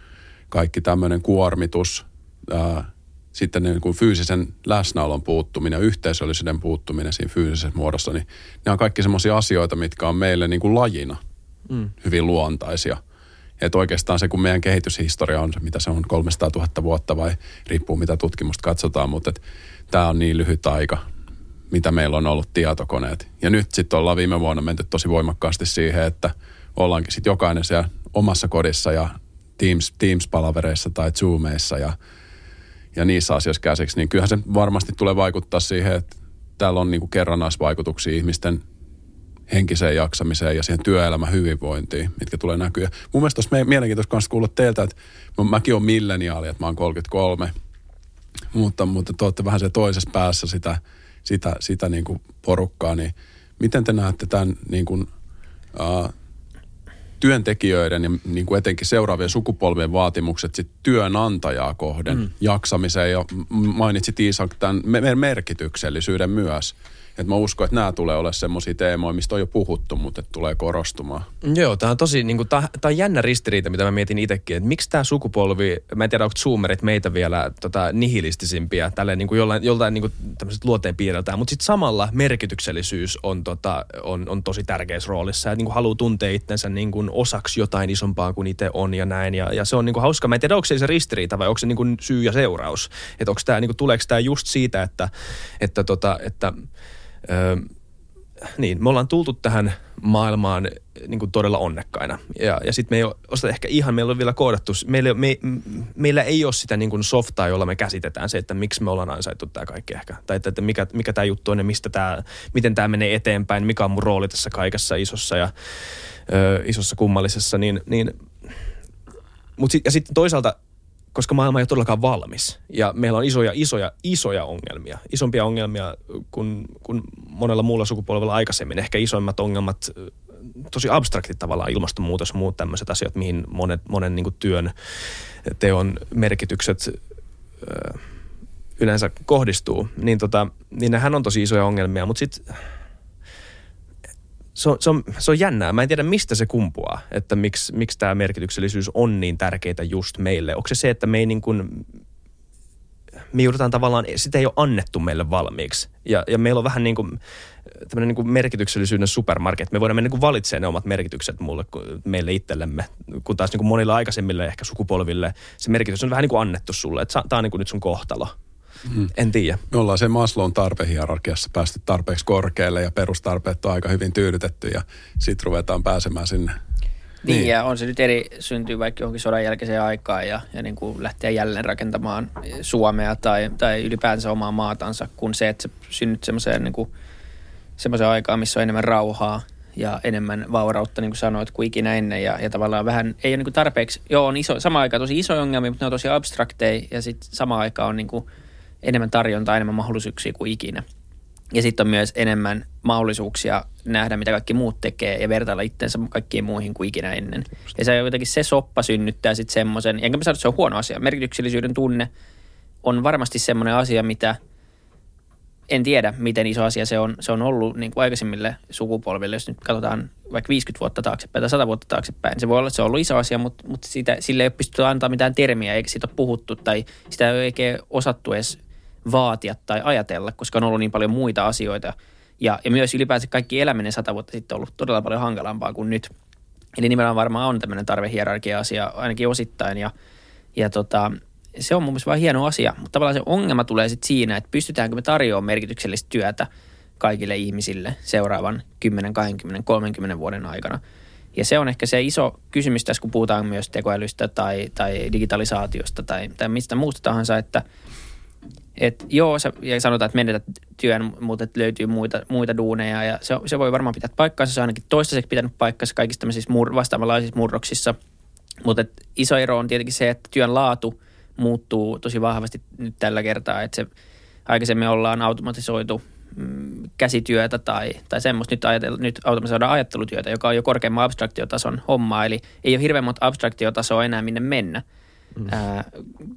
kaikki tämmöinen kuormitus, ää, sitten niin kuin fyysisen läsnäolon puuttuminen, yhteisöllisyyden puuttuminen siinä fyysisessä muodossa, niin ne on kaikki semmoisia asioita, mitkä on meille niin kuin lajina mm. hyvin luontaisia. Että oikeastaan se, kun meidän kehityshistoria on se, mitä se on, 300 000 vuotta vai riippuu mitä tutkimusta katsotaan, mutta tämä on niin lyhyt aika, mitä meillä on ollut tietokoneet. Ja nyt sitten ollaan viime vuonna menty tosi voimakkaasti siihen, että ollaankin sitten jokainen siellä omassa kodissa ja Teams, Teams-palavereissa tai Zoomeissa ja – ja niissä asioissa käsiksi, niin kyllähän se varmasti tulee vaikuttaa siihen, että täällä on niin kerrannaisvaikutuksia ihmisten henkiseen jaksamiseen ja siihen työelämän hyvinvointiin, mitkä tulee näkyä. Mun mielestä olisi mielenkiintoista kanssa kuulla teiltä, että mäkin olen milleniaali, että mä oon 33, mutta, mutta te olette vähän se toisessa päässä sitä, sitä, sitä niin kuin porukkaa, niin miten te näette tämän niin kuin, uh, työntekijöiden ja niin kuin etenkin seuraavien sukupolvien vaatimukset sit työnantajaa kohden mm. jaksamiseen ja mainitsit Iisak tämän merkityksellisyyden myös. Et mä uskon, että nämä tulee olemaan semmoisia teemoja, mistä on jo puhuttu, mutta että tulee korostumaan. Joo, tämä on tosi, niin kuin, tämä, tämä on jännä ristiriita, mitä mä mietin itsekin, että miksi tämä sukupolvi, mä en tiedä, onko zoomerit meitä vielä tota, nihilistisimpia, tälleen niin jollain, joltain niin tämmöiset luoteen piirreltään, mutta sitten samalla merkityksellisyys on, tota, on, on tosi tärkeässä roolissa, ja niin haluaa tuntea itsensä niin kuin osaksi jotain isompaa kuin itse on ja näin, ja, ja se on niin hauska, mä en tiedä, onko se ristiriita vai onko se niin syy ja seuraus, että onko tämä, niin kuin, tuleeko tämä just siitä, että, että, tota, että Öö, niin, me ollaan tultu tähän maailmaan niin kuin todella onnekkaina. Ja, ja sitten me ei ole ehkä ihan, meillä on vielä koodattu, meillä, me, meillä ei ole sitä niin kuin softaa, jolla me käsitetään se, että miksi me ollaan ansaittu tämä kaikki ehkä. Tai että, että mikä, mikä tämä juttu on ja mistä tämä, miten tämä menee eteenpäin, mikä on mun rooli tässä kaikessa isossa ja ö, isossa kummallisessa. Niin, niin, mut sit, ja sitten toisaalta koska maailma ei ole todellakaan valmis. Ja meillä on isoja, isoja, isoja ongelmia. Isompia ongelmia kuin, kuin monella muulla sukupolvella aikaisemmin. Ehkä isoimmat ongelmat, tosi abstraktit tavallaan ilmastonmuutos ja muut tämmöiset asiat, mihin monet, monen niin työn teon merkitykset yleensä kohdistuu. Niin, tota, niin nehän on tosi isoja ongelmia, mutta sitten se on, se, on, se on jännää. Mä en tiedä, mistä se kumpuaa, että miksi, miksi tämä merkityksellisyys on niin tärkeää just meille. Onko se se, että me ei niin kuin, me joudutaan tavallaan, sitä ei ole annettu meille valmiiksi. Ja, ja meillä on vähän niin kuin tämmöinen niin kuin merkityksellisyyden supermarket. Me voidaan mennä niin valitsemaan ne omat merkitykset mulle, meille itsellemme. Kun taas niin kuin monilla aikaisemmille ehkä sukupolville se merkitys on vähän niin kuin annettu sulle. Että tämä on niin kuin nyt sun kohtalo. Mm. En tiedä. Me ollaan se Maslown tarpehierarkiassa päästy tarpeeksi korkealle ja perustarpeet on aika hyvin tyydytetty ja sitten ruvetaan pääsemään sinne. Niin, niin, ja on se nyt eri, syntyy vaikka johonkin sodan jälkeiseen aikaan ja, ja niin kuin lähteä jälleen rakentamaan Suomea tai, tai ylipäänsä omaa maatansa, kun se, että se synnyt semmoiseen niin kuin, semmoiseen aikaan, missä on enemmän rauhaa ja enemmän vaurautta, niin kuin sanoit, kuin ikinä ennen. Ja, ja tavallaan vähän, ei ole niin kuin tarpeeksi, joo on iso, sama aikaan tosi iso ongelmia, mutta ne on tosi abstrakteja ja sitten sama aikaan on niin kuin – enemmän tarjontaa, enemmän mahdollisuuksia kuin ikinä. Ja sitten on myös enemmän mahdollisuuksia nähdä, mitä kaikki muut tekee ja vertailla itsensä kaikkiin muihin kuin ikinä ennen. Ja se jotenkin se soppa synnyttää sitten semmoisen, enkä mä sano, että se on huono asia. Merkityksellisyyden tunne on varmasti semmoinen asia, mitä en tiedä, miten iso asia se on, se on ollut niin kuin aikaisemmille sukupolville, jos nyt katsotaan vaikka 50 vuotta taaksepäin tai 100 vuotta taaksepäin. Se voi olla, että se on ollut iso asia, mutta, mutta siitä, sille ei ole pystytty antaa mitään termiä, eikä siitä ole puhuttu tai sitä ei ole osattu edes vaatia tai ajatella, koska on ollut niin paljon muita asioita. Ja, ja myös ylipäänsä kaikki eläminen sata vuotta sitten on ollut todella paljon hankalampaa kuin nyt. Eli nimenomaan varmaan on tämmöinen tarvehierarkia-asia ainakin osittain. Ja, ja tota, se on mun mielestä vaan hieno asia, mutta tavallaan se ongelma tulee sitten siinä, että pystytäänkö me tarjoamaan merkityksellistä työtä kaikille ihmisille seuraavan 10, 20, 30 vuoden aikana. Ja se on ehkä se iso kysymys tässä, kun puhutaan myös tekoälystä tai, tai digitalisaatiosta tai, tai mistä muusta tahansa, että – et joo, se, ja sanotaan, että menetät työn, mutta että löytyy muita, muita duuneja ja se, se voi varmaan pitää paikkaansa. Se on ainakin toistaiseksi pitänyt paikkansa kaikissa tämmöisissä mur, vastaavanlaisissa murroksissa. Mutta iso ero on tietenkin se, että työn laatu muuttuu tosi vahvasti nyt tällä kertaa. Että se aikaisemmin ollaan automatisoitu mm, käsityötä tai, tai semmoista. Nyt, ajatel, nyt automatisoidaan ajattelutyötä, joka on jo korkeamman abstraktiotason homma. Eli ei ole hirveän monta abstraktiotasoa enää minne mennä. Mm. Ää,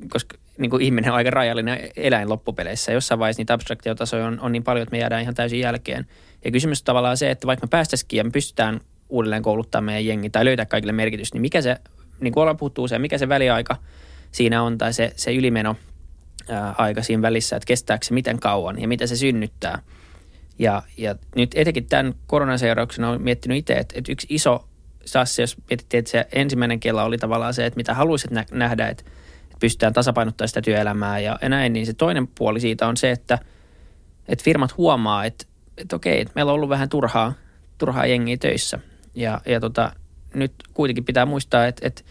koska niin kuin ihminen on aika rajallinen eläin loppupeleissä. Jossain vaiheessa niitä abstraktiotasoja on, on niin paljon, että me jäädään ihan täysin jälkeen. Ja kysymys on tavallaan se, että vaikka me päästäisikin ja me pystytään uudelleen kouluttaa meidän jengi tai löytää kaikille merkitys, niin mikä se, niin kuin ollaan puhuttu usein, mikä se väliaika siinä on tai se, se ylimeno ää, aika siinä välissä, että kestääkö se miten kauan ja mitä se synnyttää. Ja, ja nyt etenkin tämän koronan seurauksena olen miettinyt itse, että, että yksi iso sassi, jos mietittiin, että se ensimmäinen kela oli tavallaan se, että mitä haluaisit nä- nähdä, että pystytään tasapainottamaan sitä työelämää ja, näin, niin se toinen puoli siitä on se, että, että firmat huomaa, että, että okei, että meillä on ollut vähän turhaa, turhaa jengiä töissä. Ja, ja tota, nyt kuitenkin pitää muistaa, että, että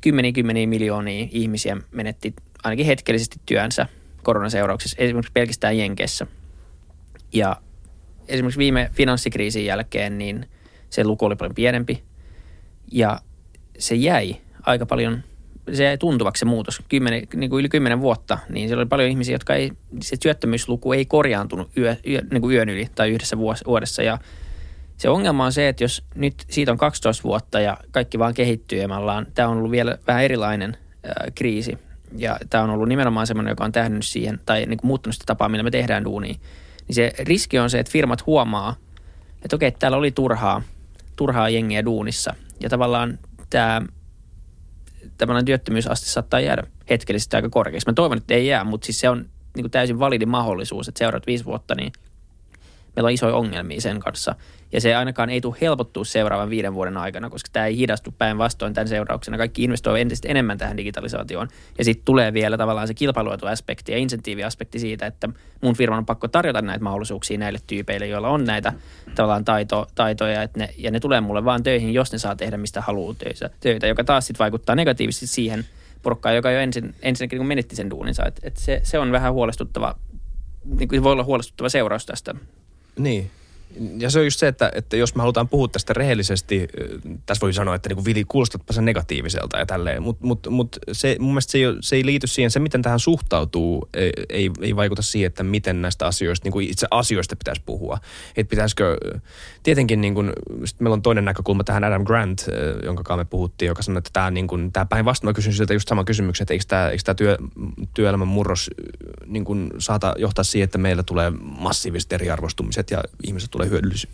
kymmeniä kymmeniä miljoonia ihmisiä menetti ainakin hetkellisesti työnsä koronaseurauksissa, esimerkiksi pelkästään Jenkeissä. Ja esimerkiksi viime finanssikriisin jälkeen niin se luku oli paljon pienempi ja se jäi aika paljon se tuntuvaksi se muutos, kymmenen, niin kuin yli kymmenen vuotta, niin siellä oli paljon ihmisiä, jotka ei, se työttömyysluku ei korjaantunut yö, yö, niin kuin yön yli tai yhdessä vuodessa. Ja se ongelma on se, että jos nyt siitä on 12 vuotta ja kaikki vaan kehittyy ja tämä on ollut vielä vähän erilainen ää, kriisi. Ja tämä on ollut nimenomaan semmoinen, joka on tähdännyt siihen tai niin kuin muuttanut sitä tapaa, millä me tehdään duunia, niin se riski on se, että firmat huomaa, että okei, täällä oli turhaa, turhaa jengiä duunissa. Ja tavallaan tämä tämmöinen työttömyysaste saattaa jäädä hetkellisesti aika korkeaksi. Mä toivon, että ei jää, mutta siis se on niin kuin täysin validi mahdollisuus, että seuraavat viisi vuotta, niin meillä on isoja ongelmia sen kanssa. Ja se ainakaan ei tule helpottua seuraavan viiden vuoden aikana, koska tämä ei hidastu päinvastoin tämän seurauksena. Kaikki investoi entistä enemmän tähän digitalisaatioon. Ja sitten tulee vielä tavallaan se kilpailuetuaspekti ja insentiiviaspekti siitä, että mun firman on pakko tarjota näitä mahdollisuuksia näille tyypeille, joilla on näitä tavallaan taito, taitoja. Että ne, ja ne tulee mulle vaan töihin, jos ne saa tehdä mistä haluaa töitä, töitä joka taas sitten vaikuttaa negatiivisesti siihen porukkaan, joka jo ensin, ensinnäkin niin menetti sen duuninsa. Et, et se, se on vähän huolestuttava, niin voi olla huolestuttava seuraus tästä niin. Ja se on just se, että, että jos me halutaan puhua tästä rehellisesti, tässä voi sanoa, että niin Vili, kuulostatpa sen negatiiviselta ja tälleen, mutta mut, mut se, mun mielestä se ei, se ei liity siihen, se miten tähän suhtautuu, ei, ei vaikuta siihen, että miten näistä asioista, niin kuin itse asioista pitäisi puhua. Että pitäisikö, tietenkin niin kuin, meillä on toinen näkökulma tähän Adam Grant, jonka kanssa me puhuttiin, joka sanoi, että tämä, niin kuin, tämä päinvastoin, mä kysyn siltä just saman kysymyksen, että eikö tämä, eikö työ, työelämän murros niin kuin saata johtaa siihen, että meillä tulee massiiviset eriarvostumiset ja ihmiset tulee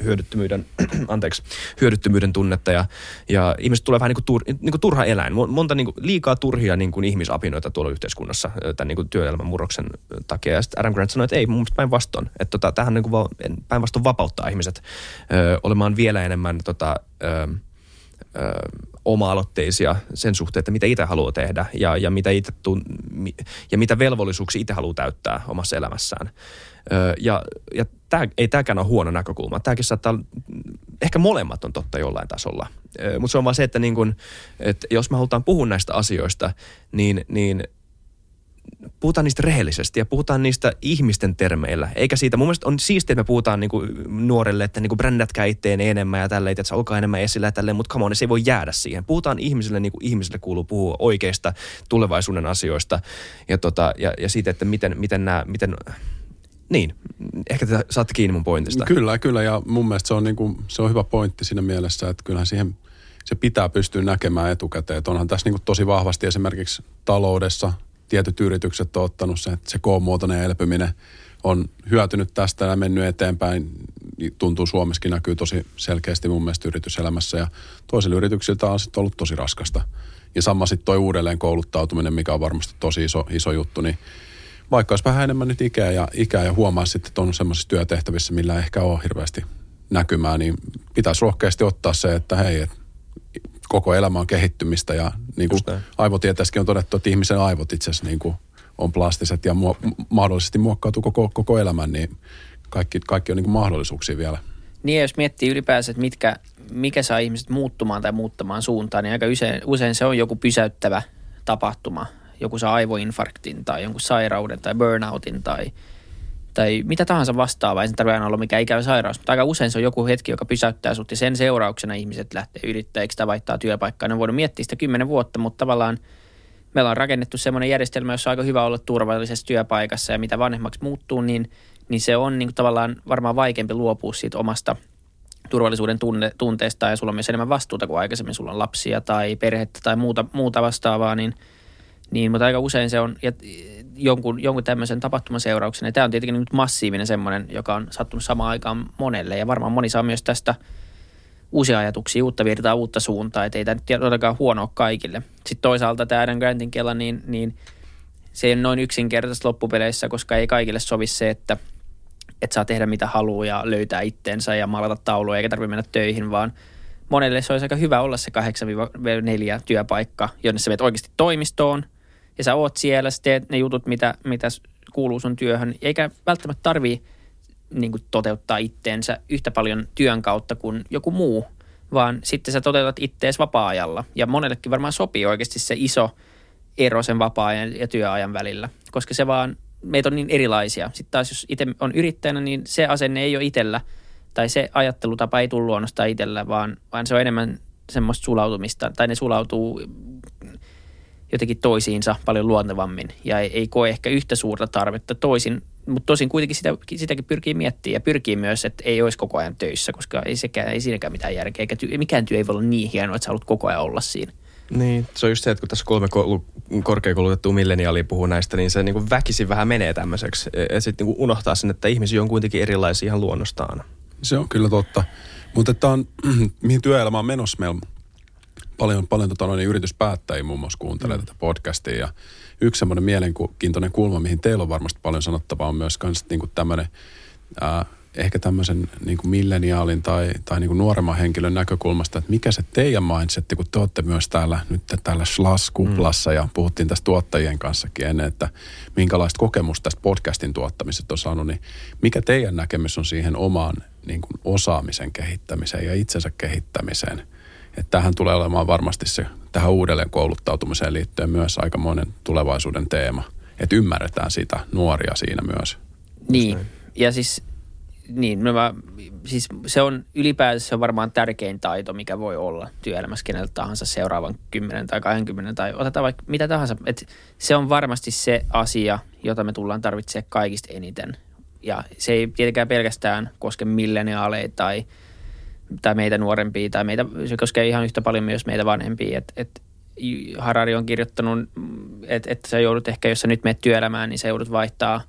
hyödyttömyyden, (clears throat) anteeksi, hyödyttömyyden tunnetta ja, ja ihmiset tulee vähän niin kuin, tur, niin kuin turha eläin. Monta niin kuin, liikaa turhia niin kuin ihmisapinoita tuolla yhteiskunnassa tämän niin kuin työelämän murroksen takia. Ja sitten Adam Grant sanoi, että ei, mun mielestä päinvastoin. Että tota, tähän niin kuin, päinvastoin vapauttaa ihmiset ö, olemaan vielä enemmän tota, ö, ö, oma-aloitteisia sen suhteen, että mitä itse haluaa tehdä ja, ja, mitä, itse tun, ja mitä velvollisuuksia itse haluaa täyttää omassa elämässään. Ja ja tää, ei tämäkään ole huono näkökulma. Tämäkin saattaa, ehkä molemmat on totta jollain tasolla. Mutta se on vaan se, että, niin kun, että jos me halutaan puhua näistä asioista, niin, niin puhutaan niistä rehellisesti ja puhutaan niistä ihmisten termeillä. Eikä siitä, mun mielestä on siistiä, että me puhutaan niinku nuorelle, että niinku brändätkää itteen enemmän ja tälleen, että olkaa enemmän esillä ja tälleen, mutta come on, se ei voi jäädä siihen. Puhutaan ihmisille niin kuin ihmisille kuuluu puhua oikeista tulevaisuuden asioista ja, tota, ja, ja siitä, että miten, miten nämä, miten, niin, ehkä te saatte kiinni mun pointista. Kyllä, kyllä ja mun mielestä se on, niin kuin, se on hyvä pointti siinä mielessä, että kyllähän siihen se pitää pystyä näkemään etukäteen. Että onhan tässä niin kuin tosi vahvasti esimerkiksi taloudessa tietyt yritykset on ottanut se, että se K-muotoinen elpyminen on hyötynyt tästä ja mennyt eteenpäin. Tuntuu Suomessakin näkyy tosi selkeästi mun mielestä yrityselämässä ja toisilla yrityksiltä on sitten ollut tosi raskasta. Ja sama sitten toi uudelleen kouluttautuminen, mikä on varmasti tosi iso, iso juttu, niin vaikka olisi vähän enemmän nyt ikää ja, ikää ja huomaa sitten, että on semmoisissa työtehtävissä, millä ei ehkä ole hirveästi näkymää, niin pitäisi rohkeasti ottaa se, että hei, et koko elämä on kehittymistä ja niin kuin aivotieteessäkin on todettu, että ihmisen aivot itse asiassa niin kuin on plastiset ja muo- mahdollisesti muokkautuu koko, koko elämän, niin kaikki, kaikki on niin kuin mahdollisuuksia vielä. Niin jos miettii ylipäänsä, että mitkä, mikä saa ihmiset muuttumaan tai muuttamaan suuntaan, niin aika usein, usein se on joku pysäyttävä tapahtuma – joku saa aivoinfarktin tai jonkun sairauden tai burnoutin tai, tai mitä tahansa vastaavaa. Ei se tarvitse aina olla mikään ikävä sairaus, mutta aika usein se on joku hetki, joka pysäyttää sut ja sen seurauksena ihmiset lähtee yrittäjiksi tai vaihtaa työpaikkaa. Ne voinut miettiä sitä kymmenen vuotta, mutta tavallaan meillä on rakennettu semmoinen järjestelmä, jossa on aika hyvä olla turvallisessa työpaikassa ja mitä vanhemmaksi muuttuu, niin, niin se on niin tavallaan varmaan vaikeampi luopua siitä omasta turvallisuuden tunne, tunteesta ja sulla on myös enemmän vastuuta kuin aikaisemmin. Sulla on lapsia tai perhettä tai muuta, muuta vastaavaa, niin – niin, mutta aika usein se on ja jonkun, jonkun tämmöisen tapahtuman seurauksena. Ja tämä on tietenkin nyt massiivinen semmoinen, joka on sattunut samaan aikaan monelle. Ja varmaan moni saa myös tästä uusia ajatuksia, uutta virtaa, uutta suuntaa. Että ei tämä nyt todellakaan huonoa kaikille. Sitten toisaalta tämä Adam Grantin kela, niin, niin se ei ole noin yksinkertaisesti loppupeleissä, koska ei kaikille sovi se, että, että saa tehdä mitä haluaa ja löytää itteensä ja maalata taulua eikä tarvitse mennä töihin, vaan monelle se olisi aika hyvä olla se 8-4 työpaikka, jonne sä menet oikeasti toimistoon – ja sä oot siellä, sä teet ne jutut, mitä, mitä kuuluu sun työhön, eikä välttämättä tarvii niin kuin toteuttaa itteensä yhtä paljon työn kautta kuin joku muu, vaan sitten sä toteutat ittees vapaa-ajalla. Ja monellekin varmaan sopii oikeasti se iso ero sen vapaa-ajan ja työajan välillä, koska se vaan, meitä on niin erilaisia. Sitten taas jos itse on yrittäjänä, niin se asenne ei ole itsellä, tai se ajattelutapa ei tule luonnostaan itsellä, vaan, vaan se on enemmän semmoista sulautumista, tai ne sulautuu jotenkin toisiinsa paljon luontevammin ja ei, ei koe ehkä yhtä suurta tarvetta toisin, mutta tosin kuitenkin sitä, sitäkin pyrkii miettimään ja pyrkii myös, että ei olisi koko ajan töissä, koska ei, sekään, ei siinäkään mitään järkeä, eikä ty, mikään työ ei voi olla niin hienoa, että sä haluat koko ajan olla siinä. Niin, se on just se, että kun tässä kolme ko- korkeakoulutettua milleniaalia puhuu näistä, niin se niin väkisin vähän menee tämmöiseksi. Ja sitten niin unohtaa sen, että ihmisiä on kuitenkin erilaisia ihan luonnostaan. Se on kyllä totta. Mutta tämä on, (clears throat) mihin työelämä on menossa meillä paljon, paljon tota noin, yrityspäättäjiä muun muassa kuuntelee mm. tätä podcastia. Ja yksi semmoinen mielenkiintoinen kulma, mihin teillä on varmasti paljon sanottavaa, on myös kans, niin kuin tämmöinen, ää, ehkä tämmöisen niin kuin milleniaalin tai, tai niin kuin nuoremman henkilön näkökulmasta, että mikä se teidän mindsetti, kun te olette myös täällä nyt täällä Schlas-kuplassa mm. ja puhuttiin tästä tuottajien kanssakin ennen, että minkälaista kokemusta tästä podcastin tuottamisesta on saanut, niin mikä teidän näkemys on siihen omaan niin kuin osaamisen kehittämiseen ja itsensä kehittämiseen – että tähän tulee olemaan varmasti se tähän uudelleen kouluttautumiseen liittyen myös aikamoinen tulevaisuuden teema. Että ymmärretään sitä nuoria siinä myös. Niin, ja siis, niin, no mä, siis se on ylipäätään se on varmaan tärkein taito, mikä voi olla työelämässä keneltä tahansa seuraavan 10 tai 20 tai otetaan vaikka mitä tahansa. Et se on varmasti se asia, jota me tullaan tarvitsemaan kaikista eniten. Ja se ei tietenkään pelkästään koske milleniaaleja tai – tai meitä nuorempia tai meitä, se koskee ihan yhtä paljon myös meitä vanhempia. Et, et Harari on kirjoittanut, että et sä joudut ehkä, jos sä nyt menet työelämään, niin sä joudut vaihtaa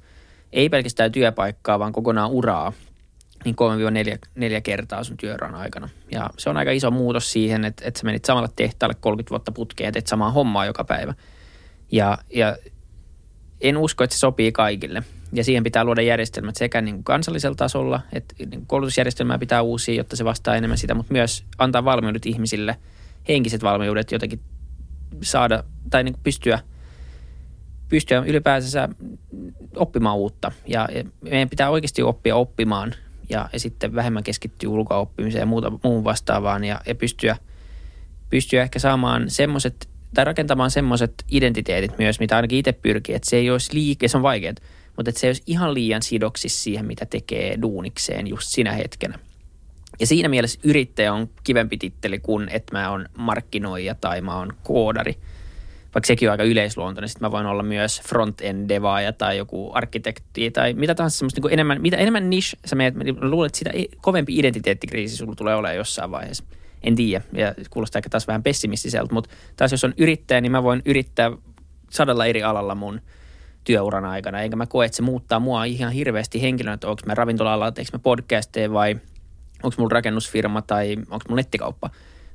ei pelkästään työpaikkaa, vaan kokonaan uraa niin 3-4 kertaa sun työuran aikana. Ja se on aika iso muutos siihen, että, että sä menit samalle tehtaalle 30 vuotta putkeen ja teet samaa hommaa joka päivä. Ja, ja en usko, että se sopii kaikille. Ja siihen pitää luoda järjestelmät sekä niin kuin kansallisella tasolla, että niin koulutusjärjestelmää pitää uusia, jotta se vastaa enemmän sitä, mutta myös antaa valmiudet ihmisille, henkiset valmiudet jotenkin saada tai niin kuin pystyä, pystyä ylipäänsä oppimaan uutta. Ja, ja meidän pitää oikeasti oppia oppimaan ja, ja sitten vähemmän keskittyä ulkooppimiseen ja muuta, muun vastaavaan ja, ja pystyä, pystyä ehkä saamaan semmoiset tai rakentamaan semmoiset identiteetit myös, mitä ainakin itse pyrkii, että se ei olisi liike, se on vaikeaa, mutta että se ei olisi ihan liian sidoksissa siihen, mitä tekee duunikseen just sinä hetkenä. Ja siinä mielessä yrittäjä on kivempi titteli kuin, että mä oon markkinoija tai mä oon koodari. Vaikka sekin on aika yleisluontoinen. Sitten mä voin olla myös front-end devaaja tai joku arkkitekti tai mitä tahansa semmoista niin enemmän, mitä enemmän niche sä meet, luulen, että sitä kovempi identiteettikriisi sulla tulee olemaan jossain vaiheessa – en tiedä. Ja kuulostaa ehkä taas vähän pessimistiseltä, mutta taas jos on yrittäjä, niin mä voin yrittää sadalla eri alalla mun työuran aikana. Enkä mä koe, että se muuttaa mua ihan hirveästi henkilönä, että onko mä ravintola-alalla, teekö mä podcasteja vai onko mulla rakennusfirma tai onko mulla nettikauppa.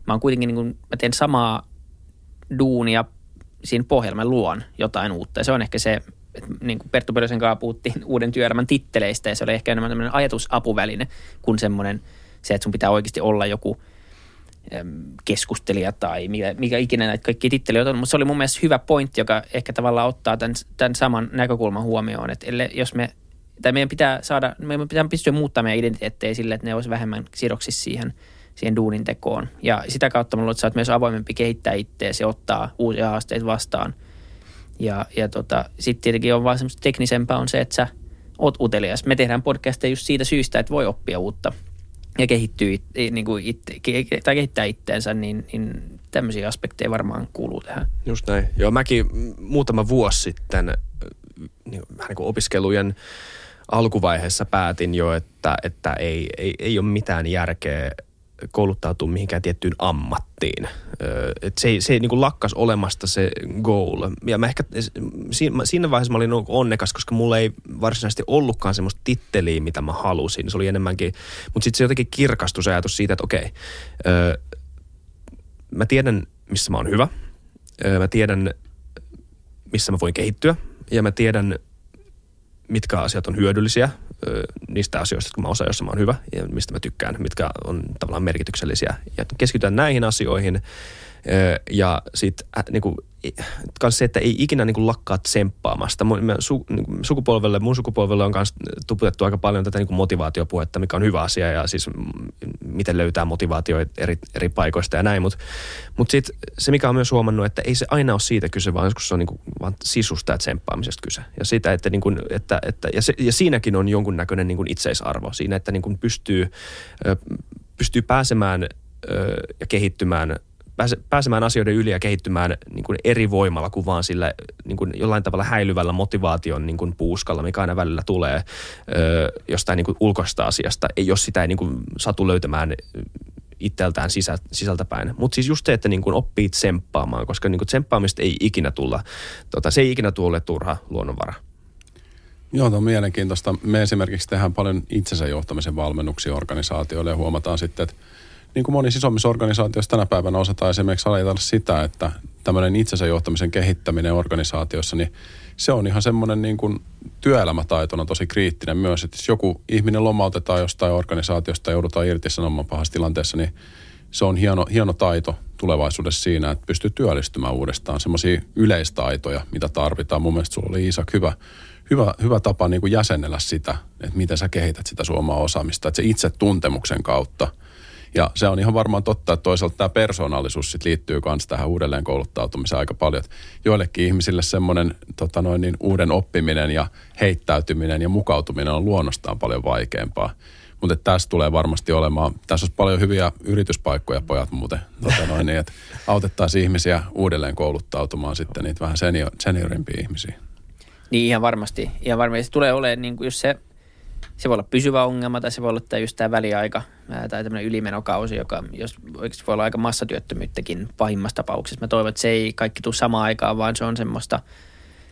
Mä oon kuitenkin, niin kuin, mä teen samaa duunia siinä pohjalla, mä luon jotain uutta. Ja se on ehkä se, että niin kuin Perttu Pölösen kanssa puhuttiin (laughs) uuden työelämän titteleistä ja se oli ehkä enemmän tämmöinen ajatusapuväline kuin semmoinen se, että sun pitää oikeasti olla joku – keskustelija tai mikä, mikä ikinä näitä kaikki titteleitä on. Mutta se oli mun mielestä hyvä pointti, joka ehkä tavallaan ottaa tämän, tämän saman näkökulman huomioon, että elle, jos me, tai meidän pitää saada, meidän pitää pystyä muuttamaan meidän identiteettejä sille, että ne olisi vähemmän sidoksissa siihen, siihen duunin tekoon. Ja sitä kautta mulla sä oot myös avoimempi kehittää itseäsi ja ottaa uusia haasteita vastaan. Ja, ja tota, sitten tietenkin on vaan semmoista teknisempää on se, että sä oot utelias. Me tehdään podcasteja just siitä syystä, että voi oppia uutta ja kehittyy niin kuin itse, tai kehittää itteensä, niin, niin tämmöisiä aspekteja varmaan kuuluu tähän. Just näin. Joo, mäkin muutama vuosi sitten niin, vähän niin kuin opiskelujen alkuvaiheessa päätin jo, että, että ei, ei, ei ole mitään järkeä kouluttautua mihinkään tiettyyn ammattiin. Et se, se niin kuin lakkas olemasta se goal. Ja mä ehkä siinä vaiheessa mä olin onnekas, koska mulla ei varsinaisesti ollutkaan semmoista titteliä, mitä mä halusin. Se oli enemmänkin, mutta sitten se jotenkin kirkastui se ajatus siitä, että okei, mä tiedän, missä mä oon hyvä. Mä tiedän, missä mä voin kehittyä. Ja mä tiedän, mitkä asiat on hyödyllisiä niistä asioista, kun mä osaan, jossa mä oon hyvä ja mistä mä tykkään, mitkä on tavallaan merkityksellisiä. Ja keskitytään näihin asioihin ja sitten äh, niinku, kans se, että ei ikinä niin kuin lakkaa tsemppaamasta. Mun, su, niin kuin sukupolvelle, mun sukupolvelle on myös tuputettu aika paljon tätä niin kuin motivaatiopuhetta, mikä on hyvä asia ja siis miten löytää motivaatio eri, eri paikoista ja näin. Mutta mut sitten se, mikä on myös huomannut, että ei se aina ole siitä kyse, vaan joskus se on niin kuin, vaan sisusta ja tsemppaamisesta kyse. Ja, sitä, että, niin kuin, että, että, ja, se, ja siinäkin on jonkunnäköinen niin kuin itseisarvo. Siinä, että niin kuin pystyy, pystyy pääsemään ja kehittymään – pääse, pääsemään asioiden yli ja kehittymään niin kuin eri voimalla kuin vaan sillä niin kuin jollain tavalla häilyvällä motivaation niin kuin puuskalla, mikä aina välillä tulee ö, jostain niin kuin ulkoista asiasta, jos sitä ei niin kuin satu löytämään itseltään sisä, sisältäpäin. Mutta siis just se, että niin kuin oppii tsemppaamaan, koska niin kuin tsemppaamista ei ikinä tulla, tota, se ei ikinä tule turha luonnonvara. Joo, on mielenkiintoista. Me esimerkiksi tehdään paljon itsensä johtamisen valmennuksia organisaatioille ja huomataan sitten, että niin kuin monissa isommissa organisaatioissa tänä päivänä osataan esimerkiksi ajatella sitä, että tämmöinen itsensä johtamisen kehittäminen organisaatiossa, niin se on ihan semmoinen niin kuin työelämätaitona tosi kriittinen myös, että jos joku ihminen lomautetaan jostain organisaatiosta ja joudutaan irtisanomaan pahassa tilanteessa, niin se on hieno, hieno taito tulevaisuudessa siinä, että pystyy työllistymään uudestaan. Semmoisia yleistaitoja, mitä tarvitaan. Mun mielestä sulla oli Isak hyvä, hyvä, hyvä tapa niin kuin jäsennellä sitä, että miten sä kehität sitä suomaa osaamista. Että se itse tuntemuksen kautta – ja se on ihan varmaan totta, että toisaalta tämä persoonallisuus sit liittyy myös tähän uudelleen kouluttautumiseen aika paljon. Joillekin ihmisille semmoinen tota noin, niin uuden oppiminen ja heittäytyminen ja mukautuminen on luonnostaan paljon vaikeampaa. Mutta tässä tulee varmasti olemaan, tässä olisi paljon hyviä yrityspaikkoja pojat muuten, tota noin, niin, että autettaisiin ihmisiä uudelleen kouluttautumaan sitten niitä vähän senior, seniorimpia ihmisiä. Niin ihan varmasti. Ihan varmasti. Se tulee olemaan niin kuin just se, se voi olla pysyvä ongelma tai se voi olla tämä just tämä väliaika tai tämmöinen ylimenokausi, joka jos voi olla aika massatyöttömyyttäkin pahimmassa tapauksessa. Mä toivon, että se ei kaikki tule samaan aikaan, vaan se on semmoista,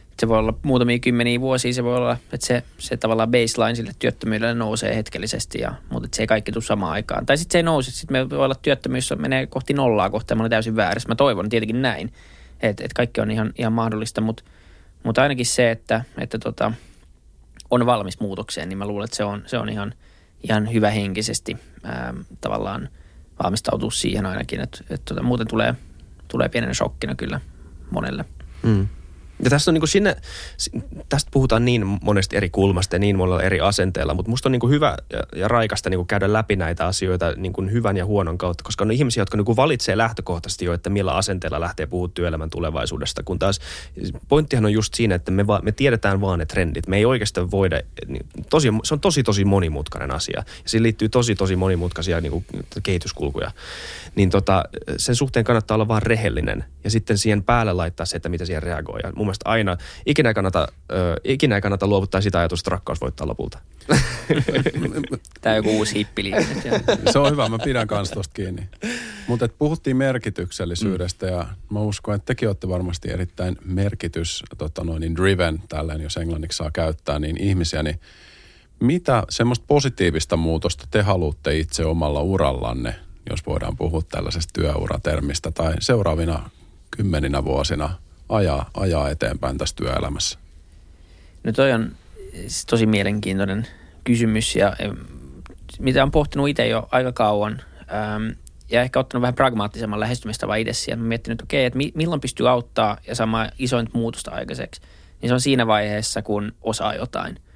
että se voi olla muutamia kymmeniä vuosia, se voi olla, että se, se tavallaan baseline sille työttömyydelle nousee hetkellisesti, ja, mutta että se ei kaikki tule samaan aikaan. Tai sitten se ei nouse, sitten me voi olla työttömyys menee kohti nollaa kohta, mä olen täysin väärässä. Mä toivon tietenkin näin, että, että kaikki on ihan, ihan mahdollista, mutta, mutta ainakin se, että, että tota, on valmis muutokseen, niin mä luulen, että se on, se on ihan, ihan hyvä henkisesti ää, tavallaan valmistautua siihen ainakin, että, että tota, muuten tulee, tulee pienenä shokkina kyllä monelle. Mm. Ja tässä on niin kuin sinne, tästä puhutaan niin monesti eri kulmasta ja niin monella eri asenteella, mutta musta on niin kuin hyvä ja, raikasta niin kuin käydä läpi näitä asioita niin kuin hyvän ja huonon kautta, koska on ihmisiä, jotka niin kuin valitsee lähtökohtaisesti jo, että millä asenteella lähtee puhua työelämän tulevaisuudesta, kun taas pointtihan on just siinä, että me, va, me tiedetään vaan ne trendit. Me ei oikeastaan voida, niin, tosi, se on tosi tosi monimutkainen asia ja siihen liittyy tosi tosi monimutkaisia niin kuin kehityskulkuja. Niin tota, sen suhteen kannattaa olla vaan rehellinen ja sitten siihen päälle laittaa se, että mitä siihen reagoi. Ja mun mielestä aina, ikinä ei kannata, ö, ikinä ei kannata luovuttaa sitä ajatusta, että rakkaus voittaa lopulta. (laughs) Tämä on joku uusi hippiliike. Se on hyvä, mä pidän kanssa tuosta kiinni. Mutta puhuttiin merkityksellisyydestä mm. ja mä uskon, että tekin olette varmasti erittäin merkitys, tota noin, niin driven, tälleen jos englanniksi saa käyttää, niin ihmisiä, niin mitä semmoista positiivista muutosta te haluatte itse omalla urallanne, jos voidaan puhua tällaisesta työuratermistä, tai seuraavina kymmeninä vuosina ajaa, ajaa eteenpäin tässä työelämässä? No toi on tosi mielenkiintoinen kysymys ja mitä on pohtinut itse jo aika kauan ja ehkä ottanut vähän pragmaattisemman lähestymistavan itse siihen. Mä miettinyt, okei, että milloin pystyy auttaa ja saamaan isointa muutosta aikaiseksi. Niin se on siinä vaiheessa, kun osaa jotain –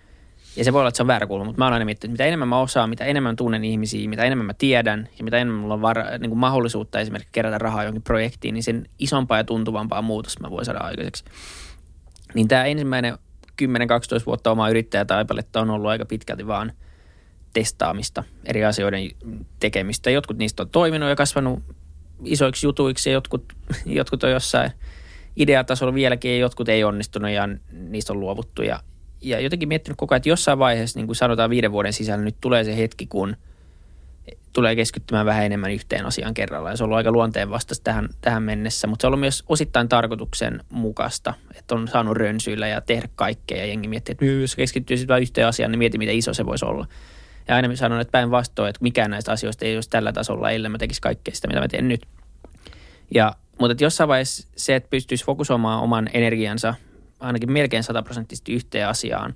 ja se voi olla, että se on väärä kulma, mutta mä oon aina miettinyt, että mitä enemmän mä osaan, mitä enemmän tunnen ihmisiä, mitä enemmän mä tiedän ja mitä enemmän mulla on var- niin kuin mahdollisuutta esimerkiksi kerätä rahaa jonkin projektiin, niin sen isompaa ja tuntuvampaa muutosta mä voin saada aikaiseksi. Niin tämä ensimmäinen 10-12 vuotta omaa yrittäjätaipaletta on ollut aika pitkälti vaan testaamista, eri asioiden tekemistä. Jotkut niistä on toiminut ja kasvanut isoiksi jutuiksi ja jotkut, jotkut on jossain ideatasolla vieläkin ja jotkut ei onnistunut ja niistä on luovuttu. Ja, ja jotenkin miettinyt koko ajan, että jossain vaiheessa, niin kuin sanotaan viiden vuoden sisällä, nyt tulee se hetki, kun tulee keskittymään vähän enemmän yhteen asiaan kerrallaan. Ja se on ollut aika luonteen vastaista tähän, tähän mennessä, mutta se on ollut myös osittain tarkoituksen mukaista, että on saanut rönsyillä ja tehdä kaikkea. Ja jengi miettii, että jos keskittyy vain yhteen asiaan, niin mieti, miten iso se voisi olla. Ja aina sanon, että päinvastoin, että mikään näistä asioista ei olisi tällä tasolla, ellei mä tekisi kaikkea sitä, mitä mä teen nyt. Ja, mutta että jossain vaiheessa se, että pystyisi fokusoimaan oman energiansa ainakin melkein sataprosenttisesti yhteen asiaan,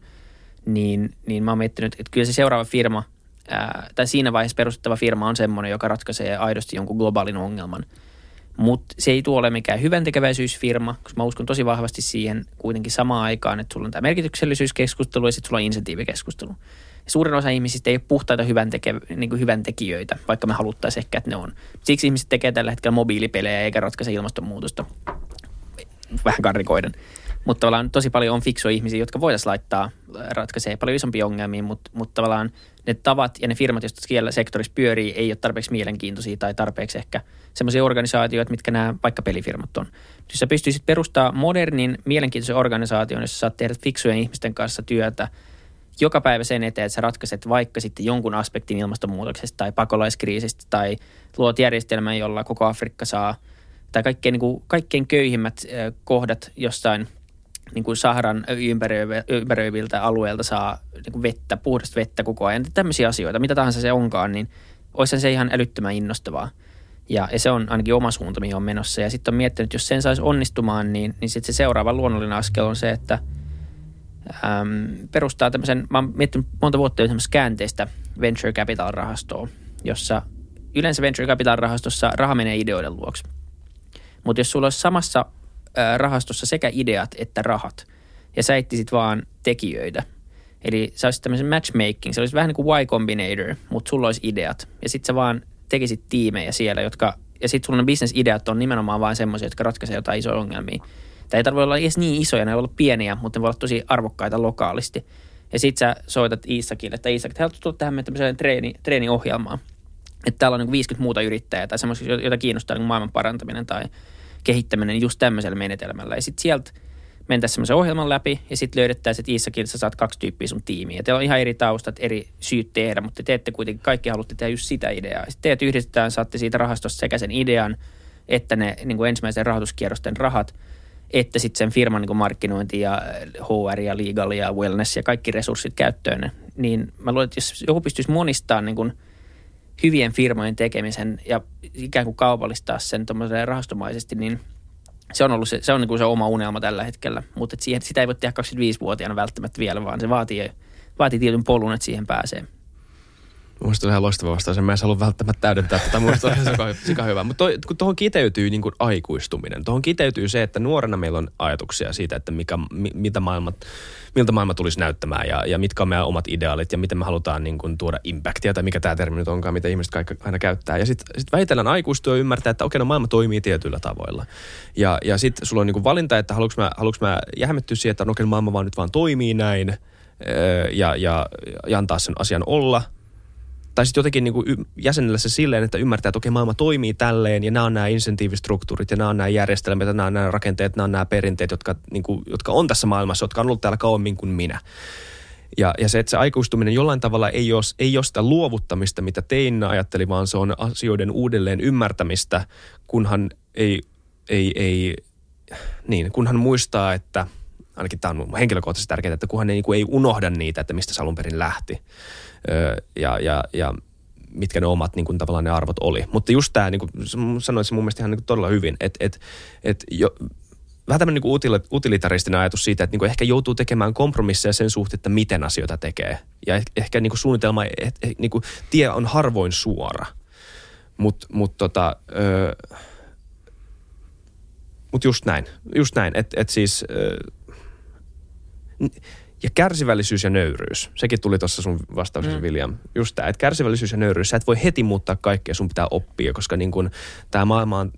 niin, niin mä oon miettinyt, että kyllä se seuraava firma, ää, tai siinä vaiheessa perustettava firma on semmoinen, joka ratkaisee aidosti jonkun globaalin ongelman. Mutta se ei tuo ole mikään hyvän tekeväisyysfirma, koska mä uskon tosi vahvasti siihen kuitenkin samaan aikaan, että sulla on tämä merkityksellisyyskeskustelu ja sitten sulla on insentiivikeskustelu. Ja suurin osa ihmisistä ei ole puhtaita hyvän, teke, niin kuin hyvän tekijöitä, vaikka me haluttaisiin ehkä, että ne on. Siksi ihmiset tekee tällä hetkellä mobiilipelejä eikä ratkaise ilmastonmuutosta. Vähän karrikoiden. Mutta tavallaan tosi paljon on fiksuja ihmisiä, jotka voitaisiin laittaa äh, ratkaisee paljon isompia ongelmia, mutta, mutta tavallaan ne tavat ja ne firmat, joista siellä sektorissa pyörii, ei ole tarpeeksi mielenkiintoisia tai tarpeeksi ehkä semmoisia organisaatioita, mitkä nämä vaikka pelifirmat on. Jos sä pystyisit perustaa modernin, mielenkiintoisen organisaation, jossa saat tehdä fiksujen ihmisten kanssa työtä joka päivä sen eteen, että sä ratkaiset vaikka sitten jonkun aspektin ilmastonmuutoksesta tai pakolaiskriisistä tai luot järjestelmän, jolla koko Afrikka saa tai kaikkein, niin kuin, kaikkein köyhimmät kohdat jossain niin kuin Saharan ympäröiviltä alueilta saa niin kuin vettä, puhdasta vettä koko ajan. Tämmöisiä asioita, mitä tahansa se onkaan, niin olisi se ihan älyttömän innostavaa. Ja, ja se on ainakin oma suunta, mihin on menossa. Ja sitten on miettinyt, että jos sen saisi onnistumaan, niin, niin sitten se seuraava luonnollinen askel on se, että äm, perustaa tämmöisen, mä oon miettinyt monta vuotta jo käänteistä venture capital-rahastoa, jossa yleensä venture capital-rahastossa raha menee ideoiden luoksi. Mutta jos sulla olisi samassa rahastossa sekä ideat että rahat, ja sä etsisit vaan tekijöitä, eli sä olisit tämmöisen matchmaking, se olisi vähän niin kuin Y Combinator, mutta sulla olisi ideat, ja sitten sä vaan tekisit tiimejä siellä, jotka, ja sitten sulla ne business-ideat on nimenomaan vain semmoisia, jotka ratkaisee jotain isoja ongelmia. Tai ei tarvitse olla edes niin isoja, ne voi olla pieniä, mutta ne voi olla tosi arvokkaita lokaalisti. Ja sit sä soitat Iisakille, että Iisak, että tulla tähän meidän tämmöiseen treeni, treeniohjelmaan. Että täällä on niin 50 muuta yrittäjää tai semmoisia, joita kiinnostaa niin maailman parantaminen tai kehittäminen just tämmöisellä menetelmällä. Ja sitten sieltä mentäisiin semmoisen ohjelman läpi ja sitten löydettäisiin, että Iissakin sä saat kaksi tyyppiä sun tiimiä. Ja teillä on ihan eri taustat, eri syyt tehdä, mutta te teette kuitenkin, kaikki haluatte tehdä just sitä ideaa. Sitten teet yhdistetään, saatte siitä rahastosta sekä sen idean, että ne niin kuin ensimmäisen rahoituskierrosten rahat, että sitten sen firman niin markkinointi ja HR ja legal ja wellness ja kaikki resurssit käyttöön. Niin mä luulen, että jos joku pystyisi monistamaan niin hyvien firmojen tekemisen ja ikään kuin kaupallistaa sen rahastomaisesti, niin – se on ollut se, se, on niin kuin se oma unelma tällä hetkellä, mutta siihen, sitä ei voi tehdä 25-vuotiaana välttämättä vielä, vaan se vaatii, vaatii tietyn polun, että siihen pääsee. On ihan loistava vastaus. Mä en halua välttämättä täydentää tätä. Mielestäni on ihan hyvä. Mutta kun tuohon kiteytyy niin kuin aikuistuminen. Tuohon kiteytyy se, että nuorena meillä on ajatuksia siitä, että mikä, mi, mitä maailma, miltä maailma tulisi näyttämään ja, ja mitkä on meidän omat ideaalit ja miten me halutaan niin kuin tuoda impactia tai mikä tämä termi nyt onkaan, mitä ihmiset kaikki aina käyttää. Ja sitten sit vähitellen aikuistua ja ymmärtää, että okei, no maailma toimii tietyillä tavoilla. Ja, ja sitten sulla on niin kuin valinta, että haluanko mä, mä jähmettyä siihen, että no, okei, maailma vaan nyt vaan toimii näin ja, ja, ja antaa sen asian olla – tai sitten jotenkin niin kuin jäsenellä se silleen, että ymmärtää, että okei, maailma toimii tälleen ja nämä on nämä insentiivistruktuurit ja nämä on nämä järjestelmät ja nämä on nämä rakenteet, nämä on nämä perinteet, jotka, niin kuin, jotka on tässä maailmassa, jotka on ollut täällä kauemmin kuin minä. Ja, ja se, että se aikuistuminen jollain tavalla ei ole, ei ole sitä luovuttamista, mitä tein ajatteli, vaan se on asioiden uudelleen ymmärtämistä, kunhan ei, ei, ei niin, kunhan muistaa, että ainakin tämä on henkilökohtaisesti tärkeää, että kunhan ei, niin kuin, ei unohda niitä, että mistä se alun perin lähti ja, ja, ja mitkä ne omat niin kuin, tavallaan ne arvot oli. Mutta just tämä, niin kuin se mun mielestä ihan niin kuin, todella hyvin, että et, et jo, vähän tämmöinen niin utilitaristinen ajatus siitä, että niin kuin ehkä joutuu tekemään kompromisseja sen suhteen, että miten asioita tekee. Ja ehkä niin kuin suunnitelma, että niin kuin, tie on harvoin suora. Mutta mut, tota, mut just näin, just näin, että et siis... Öö, ja kärsivällisyys ja nöyryys. Sekin tuli tuossa sun vastauksessa, mm. William. Just tämä, että kärsivällisyys ja nöyryys. Sä et voi heti muuttaa kaikkea, sun pitää oppia, koska niin kun tämä maailma on,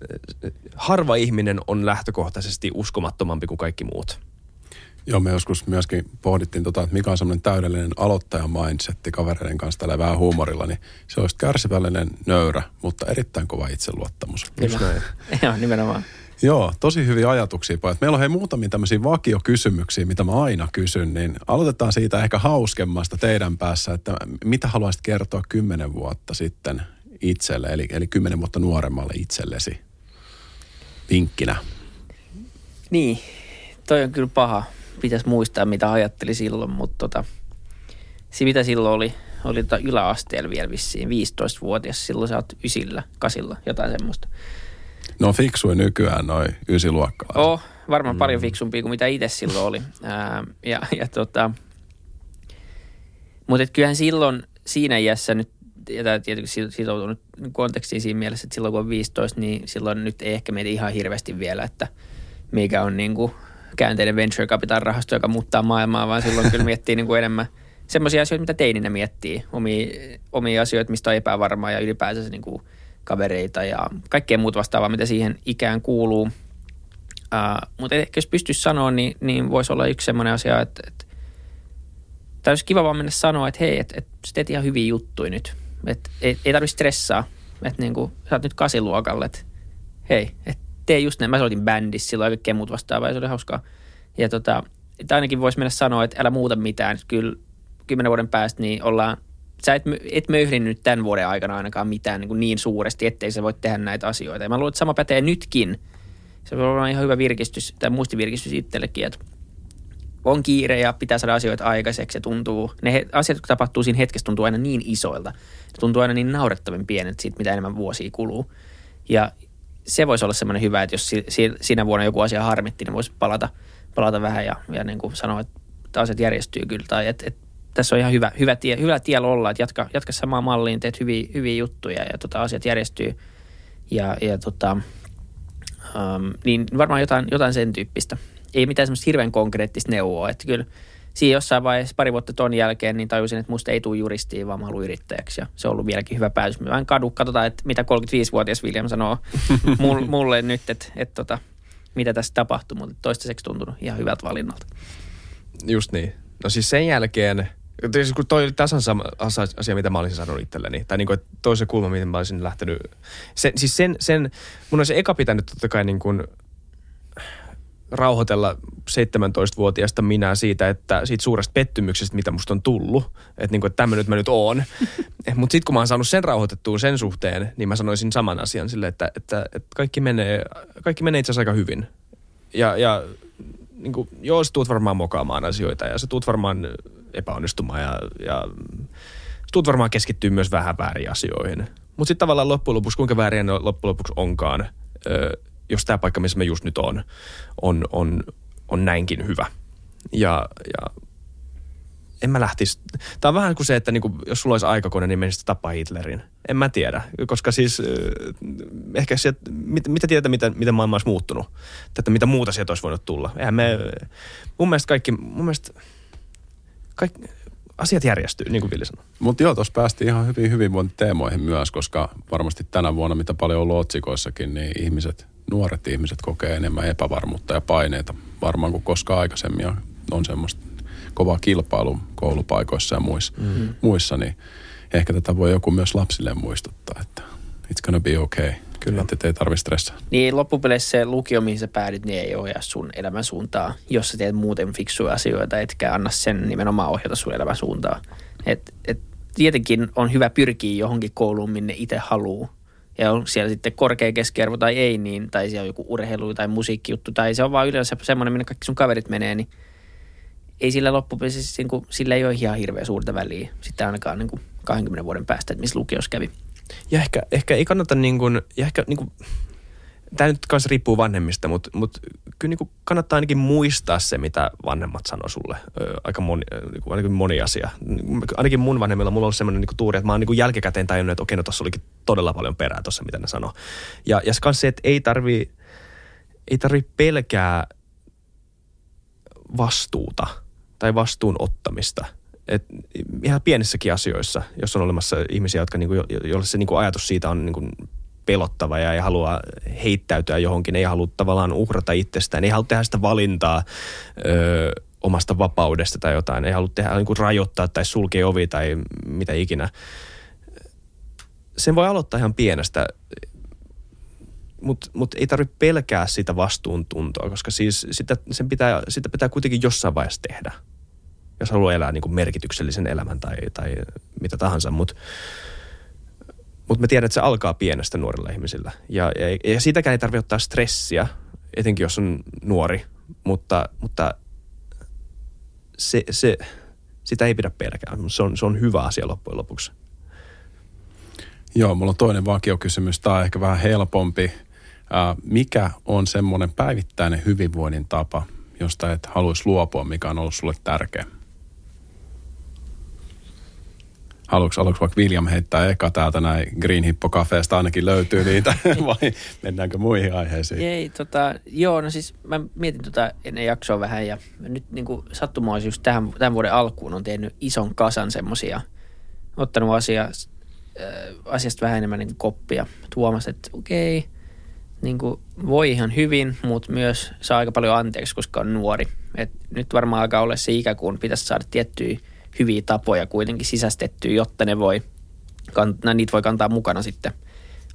harva ihminen on lähtökohtaisesti uskomattomampi kuin kaikki muut. Joo, me joskus myöskin pohdittiin, tota, että mikä on semmoinen täydellinen aloittajan mindsetti kavereiden kanssa tällä vähän huumorilla, niin se olisi kärsivällinen, nöyrä, mutta erittäin kova itseluottamus. (laughs) Joo, nimenomaan. Joo, tosi hyviä ajatuksia pojat. Meillä on hei muutamia tämmöisiä vakiokysymyksiä, mitä mä aina kysyn, niin aloitetaan siitä ehkä hauskemmasta teidän päässä, että mitä haluaisit kertoa kymmenen vuotta sitten itselle, eli, eli kymmenen vuotta nuoremmalle itsellesi vinkkinä? Niin, toi on kyllä paha. Pitäisi muistaa, mitä ajatteli silloin, mutta tota, se mitä silloin oli, oli tota yläasteella vielä vissiin, 15-vuotias, silloin sä oot ysillä, kasilla, jotain semmoista. No fiksui nykyään noin ysiluokkalaiset. Oh, varmaan mm. paljon fiksumpia kuin mitä itse silloin oli. Ää, ja, ja tota, mutta kyllähän silloin siinä iässä nyt, ja tämä tietysti sitoutunut kontekstiin siinä mielessä, että silloin kun on 15, niin silloin nyt ei ehkä mieti ihan hirveästi vielä, että mikä on niin kuin käänteinen venture capital rahasto, joka muuttaa maailmaa, vaan silloin kyllä miettii niin kuin enemmän semmoisia asioita, mitä teininä miettii. Omia, omia asioita, mistä on epävarmaa ja ylipäänsä niin kuin – kavereita ja kaikkea muuta vastaavaa, mitä siihen ikään kuuluu. Uh, mutta ehkä jos pystyisi sanoa, niin, niin voisi olla yksi semmoinen asia, että, että tai olisi kiva vaan mennä sanoa, että hei, että, että sä teet ihan hyviä juttuja nyt. Että ei, ei tarvitse stressaa, että niin kuin, sä oot nyt kasiluokalle, että hei, että tee just näin. Mä soitin bändissä silloin ja kaikkea muuta vastaavaa ja se oli hauskaa. Ja tota, että ainakin voisi mennä sanoa, että älä muuta mitään, kyllä kymmenen vuoden päästä, niin ollaan, sä et, et möhrinnyt tämän vuoden aikana ainakaan mitään niin, niin suuresti, ettei sä voi tehdä näitä asioita. Ja mä luulen, että sama pätee nytkin. Se voi olla ihan hyvä virkistys, tai muistivirkistys itsellekin, että on kiire ja pitää saada asioita aikaiseksi ja tuntuu, ne he, asiat, jotka tapahtuu siinä hetkessä, tuntuu aina niin isoilta. Ne tuntuu aina niin naurettavin pienet siitä, mitä enemmän vuosia kuluu. Ja se voisi olla semmoinen hyvä, että jos si, si, siinä vuonna joku asia harmitti, niin voisi palata, palata vähän ja, ja niin kuin sanoa, että asiat järjestyy kyllä. Tai että, että tässä on ihan hyvä, hyvä, tie, hyvä tiellä olla, että jatka, jatka samaan malliin, teet hyviä, hyviä juttuja ja tota, asiat järjestyy. Ja, ja tota, um, niin varmaan jotain, jotain sen tyyppistä. Ei mitään semmoista hirveän konkreettista neuvoa, että kyllä siinä jossain vaiheessa pari vuotta ton jälkeen niin tajusin, että musta ei tule juristiin, vaan mä haluan yrittäjäksi. Ja se on ollut vieläkin hyvä päätös. Mä en kadu, katsotaan, että mitä 35-vuotias William sanoo (laughs) mulle nyt, että, että tota, mitä tässä tapahtuu, mutta toistaiseksi tuntunut ihan hyvältä valinnalta. Just niin. No siis sen jälkeen, Siis kun toi oli tasan sama asia, mitä mä olisin sanonut itselleni. Tai niin kuin, toisen kulma, miten mä olisin lähtenyt. Se, siis sen, sen, mun se eka pitänyt totta kai niin kuin rauhoitella 17-vuotiaasta minä siitä, että siitä suuresta pettymyksestä, mitä musta on tullut. Että niin kuin, että tämmöinen mä nyt oon. (laughs) Mutta sitten kun mä oon saanut sen rauhoitettua sen suhteen, niin mä sanoisin saman asian sille, että, että, että kaikki, menee, kaikki menee itse asiassa aika hyvin. Ja, ja niin kuin, joo, sä tuut varmaan mokaamaan asioita ja sä tuut varmaan epäonnistumaan ja, ja tuut varmaan keskittyä myös vähän väärin asioihin. Mutta sitten tavallaan loppujen lopuksi, kuinka väärin loppujen lopuksi onkaan, jos tämä paikka, missä mä just nyt on, on, on, on näinkin hyvä. Ja, ja en mä lähtisi. Tämä on vähän kuin se, että niinku, jos sulla olisi aikakone, niin menisit tapaa Hitlerin. En mä tiedä, koska siis ehkä se, mit, mitä tietää, mitä, miten maailma olisi muuttunut. Tätä, mitä muuta sieltä olisi voinut tulla. Eihän me, mun mielestä kaikki, mun mielestä kaikki, asiat järjestyy, niin kuin Vili sanoi. Mutta joo, tuossa päästiin ihan hyvin hyvinvointiteemoihin myös, koska varmasti tänä vuonna, mitä paljon on ollut otsikoissakin, niin ihmiset, nuoret ihmiset kokee enemmän epävarmuutta ja paineita varmaan kuin koskaan aikaisemmin. On semmoista kovaa kilpailu koulupaikoissa ja muissa, mm. muissa, niin ehkä tätä voi joku myös lapsille muistuttaa, että it's gonna be okay. Kyllä. Että ei tarvitse stressaa. Niin loppupeleissä se lukio, mihin sä päädyt, niin ei ohjaa sun elämän suuntaa. Jos sä teet muuten fiksuja asioita, etkä anna sen nimenomaan ohjata sun elämän suuntaa. Et, et, tietenkin on hyvä pyrkiä johonkin kouluun, minne itse haluaa. Ja on siellä sitten korkea keskiarvo tai ei, niin, tai siellä on joku urheilu tai musiikkijuttu, tai se on vaan yleensä semmoinen, minne kaikki sun kaverit menee, niin ei sillä loppupeleissä, niin kuin, sillä ei ole ihan hirveän suurta väliä sitten ainakaan niin kuin 20 vuoden päästä, että missä lukios kävi. Ja ehkä, ehkä ei kannata niin kuin, ja ehkä niin kuin, tämä nyt kanssa riippuu vanhemmista, mutta, mutta kyllä niin kuin kannattaa ainakin muistaa se, mitä vanhemmat sanoo sulle. Aika moni, niin kuin, ainakin moni asia. Ainakin mun vanhemmilla mulla on ollut semmoinen niin tuuri, että mä oon niin kuin jälkikäteen tajunnut, että okei, no tuossa olikin todella paljon perää tuossa, mitä ne sanoo. Ja, ja se se, että ei tarvi, ei tarvi pelkää vastuuta tai vastuun ottamista – et ihan pienissäkin asioissa, jos on olemassa ihmisiä, jotka niinku, joille se niinku ajatus siitä on niinku pelottava ja ei halua heittäytyä johonkin, ei halua tavallaan uhrata itsestään, ei halua tehdä sitä valintaa ö, omasta vapaudesta tai jotain, ei halua tehdä, niinku rajoittaa tai sulkea ovi tai mitä ikinä. Sen voi aloittaa ihan pienestä, mutta mut ei tarvitse pelkää sitä vastuuntuntoa, koska siis sitä, sen pitää, sitä pitää kuitenkin jossain vaiheessa tehdä jos haluaa elää niin kuin merkityksellisen elämän tai, tai mitä tahansa, mutta mut me tiedän, että se alkaa pienestä nuorilla ihmisillä. Ja, ja, ja siitäkään ei tarvitse ottaa stressiä, etenkin jos on nuori, mutta, mutta se, se, sitä ei pidä pelkää. Se on, se on hyvä asia loppujen lopuksi. Joo, mulla on toinen vakiokysymys. Tämä on ehkä vähän helpompi. Mikä on semmoinen päivittäinen hyvinvoinnin tapa, josta et haluaisi luopua, mikä on ollut sulle tärkeä? Haluatko, haluatko vaikka William heittää eka täältä näin Green Hippo Cafeesta ainakin löytyy niitä (laughs) vai mennäänkö muihin aiheisiin? Ei, tota, joo, no siis mä mietin tota ennen jaksoa vähän ja nyt niin kuin sattumoisin just tähän, tämän vuoden alkuun on tehnyt ison kasan semmosia, ottanut asia, äh, asiasta vähän enemmän niin koppia. Tuomas, että okei, okay, niin kuin voi ihan hyvin, mutta myös saa aika paljon anteeksi, koska on nuori. Et nyt varmaan alkaa olla se ikä, kun pitäisi saada tiettyjä hyviä tapoja kuitenkin sisästettyä, jotta ne voi, niitä voi kantaa mukana sitten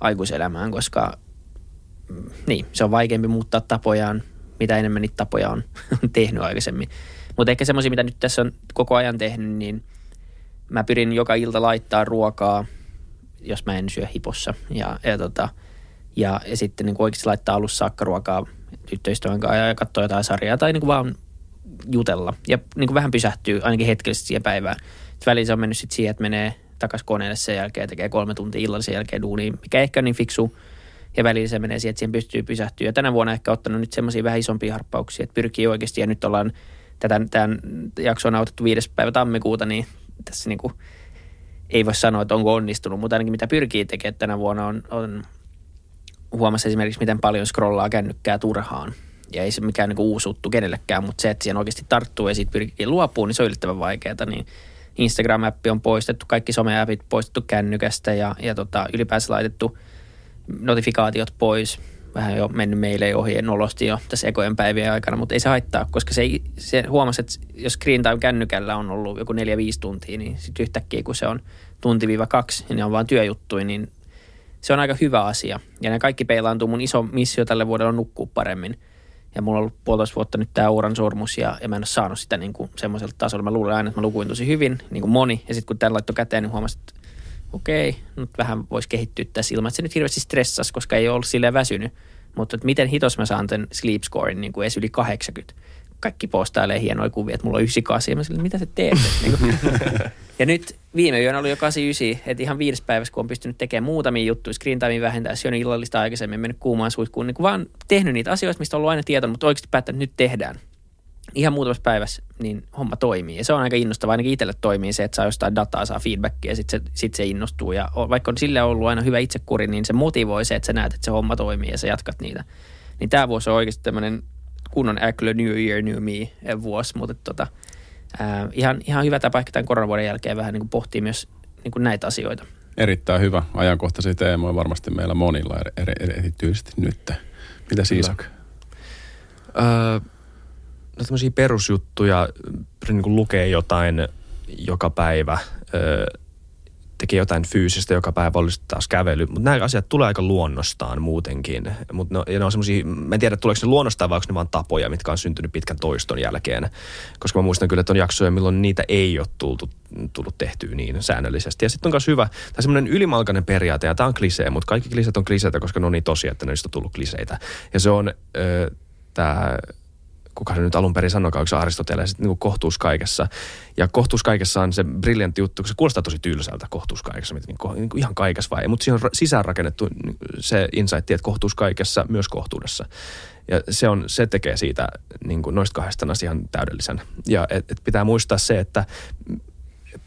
aikuiselämään, koska mm, niin, se on vaikeampi muuttaa tapojaan, mitä enemmän niitä tapoja on (laughs) tehnyt aikaisemmin. Mutta ehkä semmoisia, mitä nyt tässä on koko ajan tehnyt, niin mä pyrin joka ilta laittaa ruokaa, jos mä en syö hipossa. Ja, ja, tota, ja, ja sitten niin oikeasti laittaa alussa saakka ruokaa tyttöystävän kanssa ja katsoa jotain sarjaa tai niin kuin vaan jutella. Ja niin kuin vähän pysähtyy ainakin hetkellisesti siihen päivään. Välillä se on mennyt sitten siihen, että menee takaisin koneelle sen jälkeen tekee kolme tuntia illallisen jälkeen duuniin, mikä ehkä on niin fiksu. Ja välillä se menee siihen, että siihen pystyy pysähtyä. Ja tänä vuonna ehkä ottanut nyt semmoisia vähän isompia harppauksia, että pyrkii oikeasti. Ja nyt ollaan, tätä, tämän jakso on nautettu viides päivä tammikuuta, niin tässä niin kuin, ei voi sanoa, että onko onnistunut, mutta ainakin mitä pyrkii tekemään tänä vuonna on, on huomassa esimerkiksi, miten paljon scrollaa kännykkää turhaan. Ja ei se mikään niin uusi kenellekään, mutta se, että siihen oikeasti tarttuu ja siitä pyrkii luopuun, niin se on yllättävän vaikeaa. Niin Instagram-appi on poistettu, kaikki someäpit poistettu kännykästä ja, ja tota, ylipäänsä laitettu notifikaatiot pois. Vähän jo mennyt meille ohi nolosti jo tässä ekojen päivien aikana, mutta ei se haittaa, koska se, se huomasi, että jos screen time kännykällä on ollut joku 4-5 tuntia, niin sitten yhtäkkiä kun se on tunti-kaksi ja ne on vain työjuttuja, niin se on aika hyvä asia. Ja ne kaikki peilaantuu. Mun iso missio tälle vuodelle on nukkua paremmin. Ja mulla on ollut puolitoista vuotta nyt tämä uran sormus ja, ja mä en ole saanut sitä niin kuin semmoisella tasolla. Mä luulen aina, että mä lukuin tosi hyvin, niin kuin moni. Ja sitten kun tämä laittoi käteen, niin huomasin, että okei, nyt vähän voisi kehittyä tässä ilman, että se nyt hirveästi stressasi, koska ei ole silleen väsynyt. Mutta että miten hitos mä saan tämän sleep scorein niin kuin edes yli 80 kaikki postailee hienoja kuvia, että mulla on 98. Ja mä sille, mitä sä teet? (laughs) niin ja nyt viime yönä oli jo 89, että ihan viides päivässä, kun on pystynyt tekemään muutamia juttuja, screen time vähentää, syönyt illallista aikaisemmin, mennyt kuumaan suihkuun, niin vaan tehnyt niitä asioita, mistä on ollut aina tietoa, mutta oikeasti päättänyt, että nyt tehdään. Ihan muutamassa päivässä, niin homma toimii. Ja se on aika innostavaa, ainakin itselle toimii se, että saa jostain dataa, saa feedbackia ja sitten se, sit se innostuu. Ja vaikka on sille ollut aina hyvä itsekuri, niin se motivoi se, että sä näet, että se homma toimii ja sä jatkat niitä. Niin tämä vuosi on oikeasti tämmöinen kunnon Äklö New Year, New Me vuosi, mutta tota, ää, ihan, ihan hyvä tapa ehkä tämän koronavuoden jälkeen vähän niin kuin pohtia myös niin kuin näitä asioita. Erittäin hyvä ajankohtaisia teemoja varmasti meillä monilla eri, eri, eri, erityisesti nyt. Mitä Isak? Öö, no tämmöisiä perusjuttuja, niin kuin lukee jotain joka päivä, öö, tekee jotain fyysistä joka päivä, olisi taas kävely. Mutta nämä asiat tulee aika luonnostaan muutenkin. Mutta ne, ja ne on semmoisia, mä en tiedä tuleeko ne luonnostaan vai onko ne vaan tapoja, mitkä on syntynyt pitkän toiston jälkeen. Koska mä muistan kyllä, että on jaksoja, milloin niitä ei ole tullut, tullut tehtyä niin säännöllisesti. Ja sitten on myös hyvä, tai semmoinen ylimalkainen periaate, ja tämä on klisee, mutta kaikki kliseet on kliseitä, koska ne on niin tosi, että ne on tullut kliseitä. Ja se on äh, tämä kuka se nyt alun perin sanoi, onko se Aristoteles, niin kuin kohtuus kaikessa. Ja kohtuus kaikessa on se briljantti juttu, kun se kuulostaa tosi tylsältä kohtuus kaikessa, niin kuin, niin kuin ihan kaikessa vai Mutta siinä on sisäänrakennettu se insight, että kohtuus kaikessa, myös kohtuudessa. Ja se, on, se tekee siitä niin kuin noista kahdesta asian täydellisen. Ja et, et pitää muistaa se, että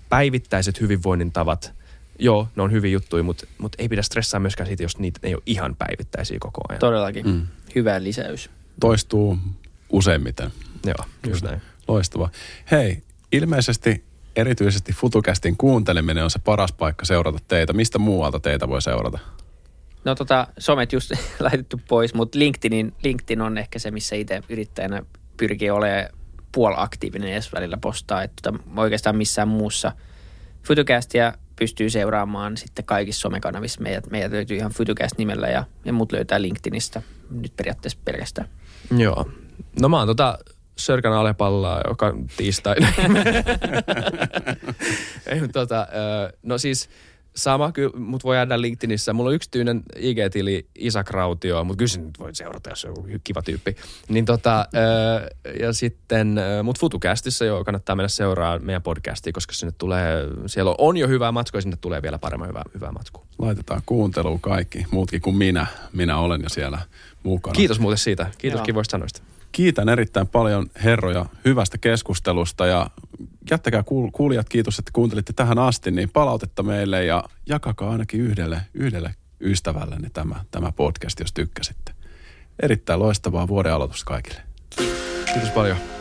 päivittäiset hyvinvoinnin tavat, joo, ne on hyviä juttuja, mutta, mutta ei pidä stressaa myöskään siitä, jos niitä ei ole ihan päivittäisiä koko ajan. Todellakin. Mm. Hyvä lisäys. Toistuu useimmiten. Joo, just näin. Loistavaa. Hei, ilmeisesti erityisesti FutuCastin kuunteleminen on se paras paikka seurata teitä. Mistä muualta teitä voi seurata? No tota, somet just (laughs) laitettu pois, mutta LinkedInin, LinkedIn on ehkä se, missä itse yrittäjänä pyrkii olemaan puolaktiivinen edes välillä postaa. Että tota, oikeastaan missään muussa Futucastia pystyy seuraamaan sitten kaikissa somekanavissa. Meidät, meidät löytyy ihan Futucast nimellä ja, ja muut löytää LinkedInistä nyt periaatteessa pelkästään. Joo, No mä oon tota Sörkän Alepallaa, joka tiistaina. (laughs) Ei, tota, no siis sama, kyllä, mut voi jäädä LinkedInissä. Mulla on yksityinen IG-tili Isak Rautio, mutta kyllä nyt voi seurata, jos on kiva tyyppi. Niin tota, ja sitten, mut FutuCastissa jo kannattaa mennä seuraa meidän podcastia, koska sinne tulee, siellä on jo hyvää matkua ja sinne tulee vielä paremmin hyvää, hyvää matkua. Laitetaan kuunteluun kaikki, muutkin kuin minä. Minä olen jo siellä mukana. Kiitos muuten siitä. Kiitos Joo. kivoista sanoista. Kiitän erittäin paljon herroja hyvästä keskustelusta ja jättäkää kuulijat kiitos, että kuuntelitte tähän asti, niin palautetta meille ja jakakaa ainakin yhdelle, yhdelle ystävällenne tämä, tämä podcast, jos tykkäsitte. Erittäin loistavaa vuoden aloitusta kaikille. Kiitos paljon.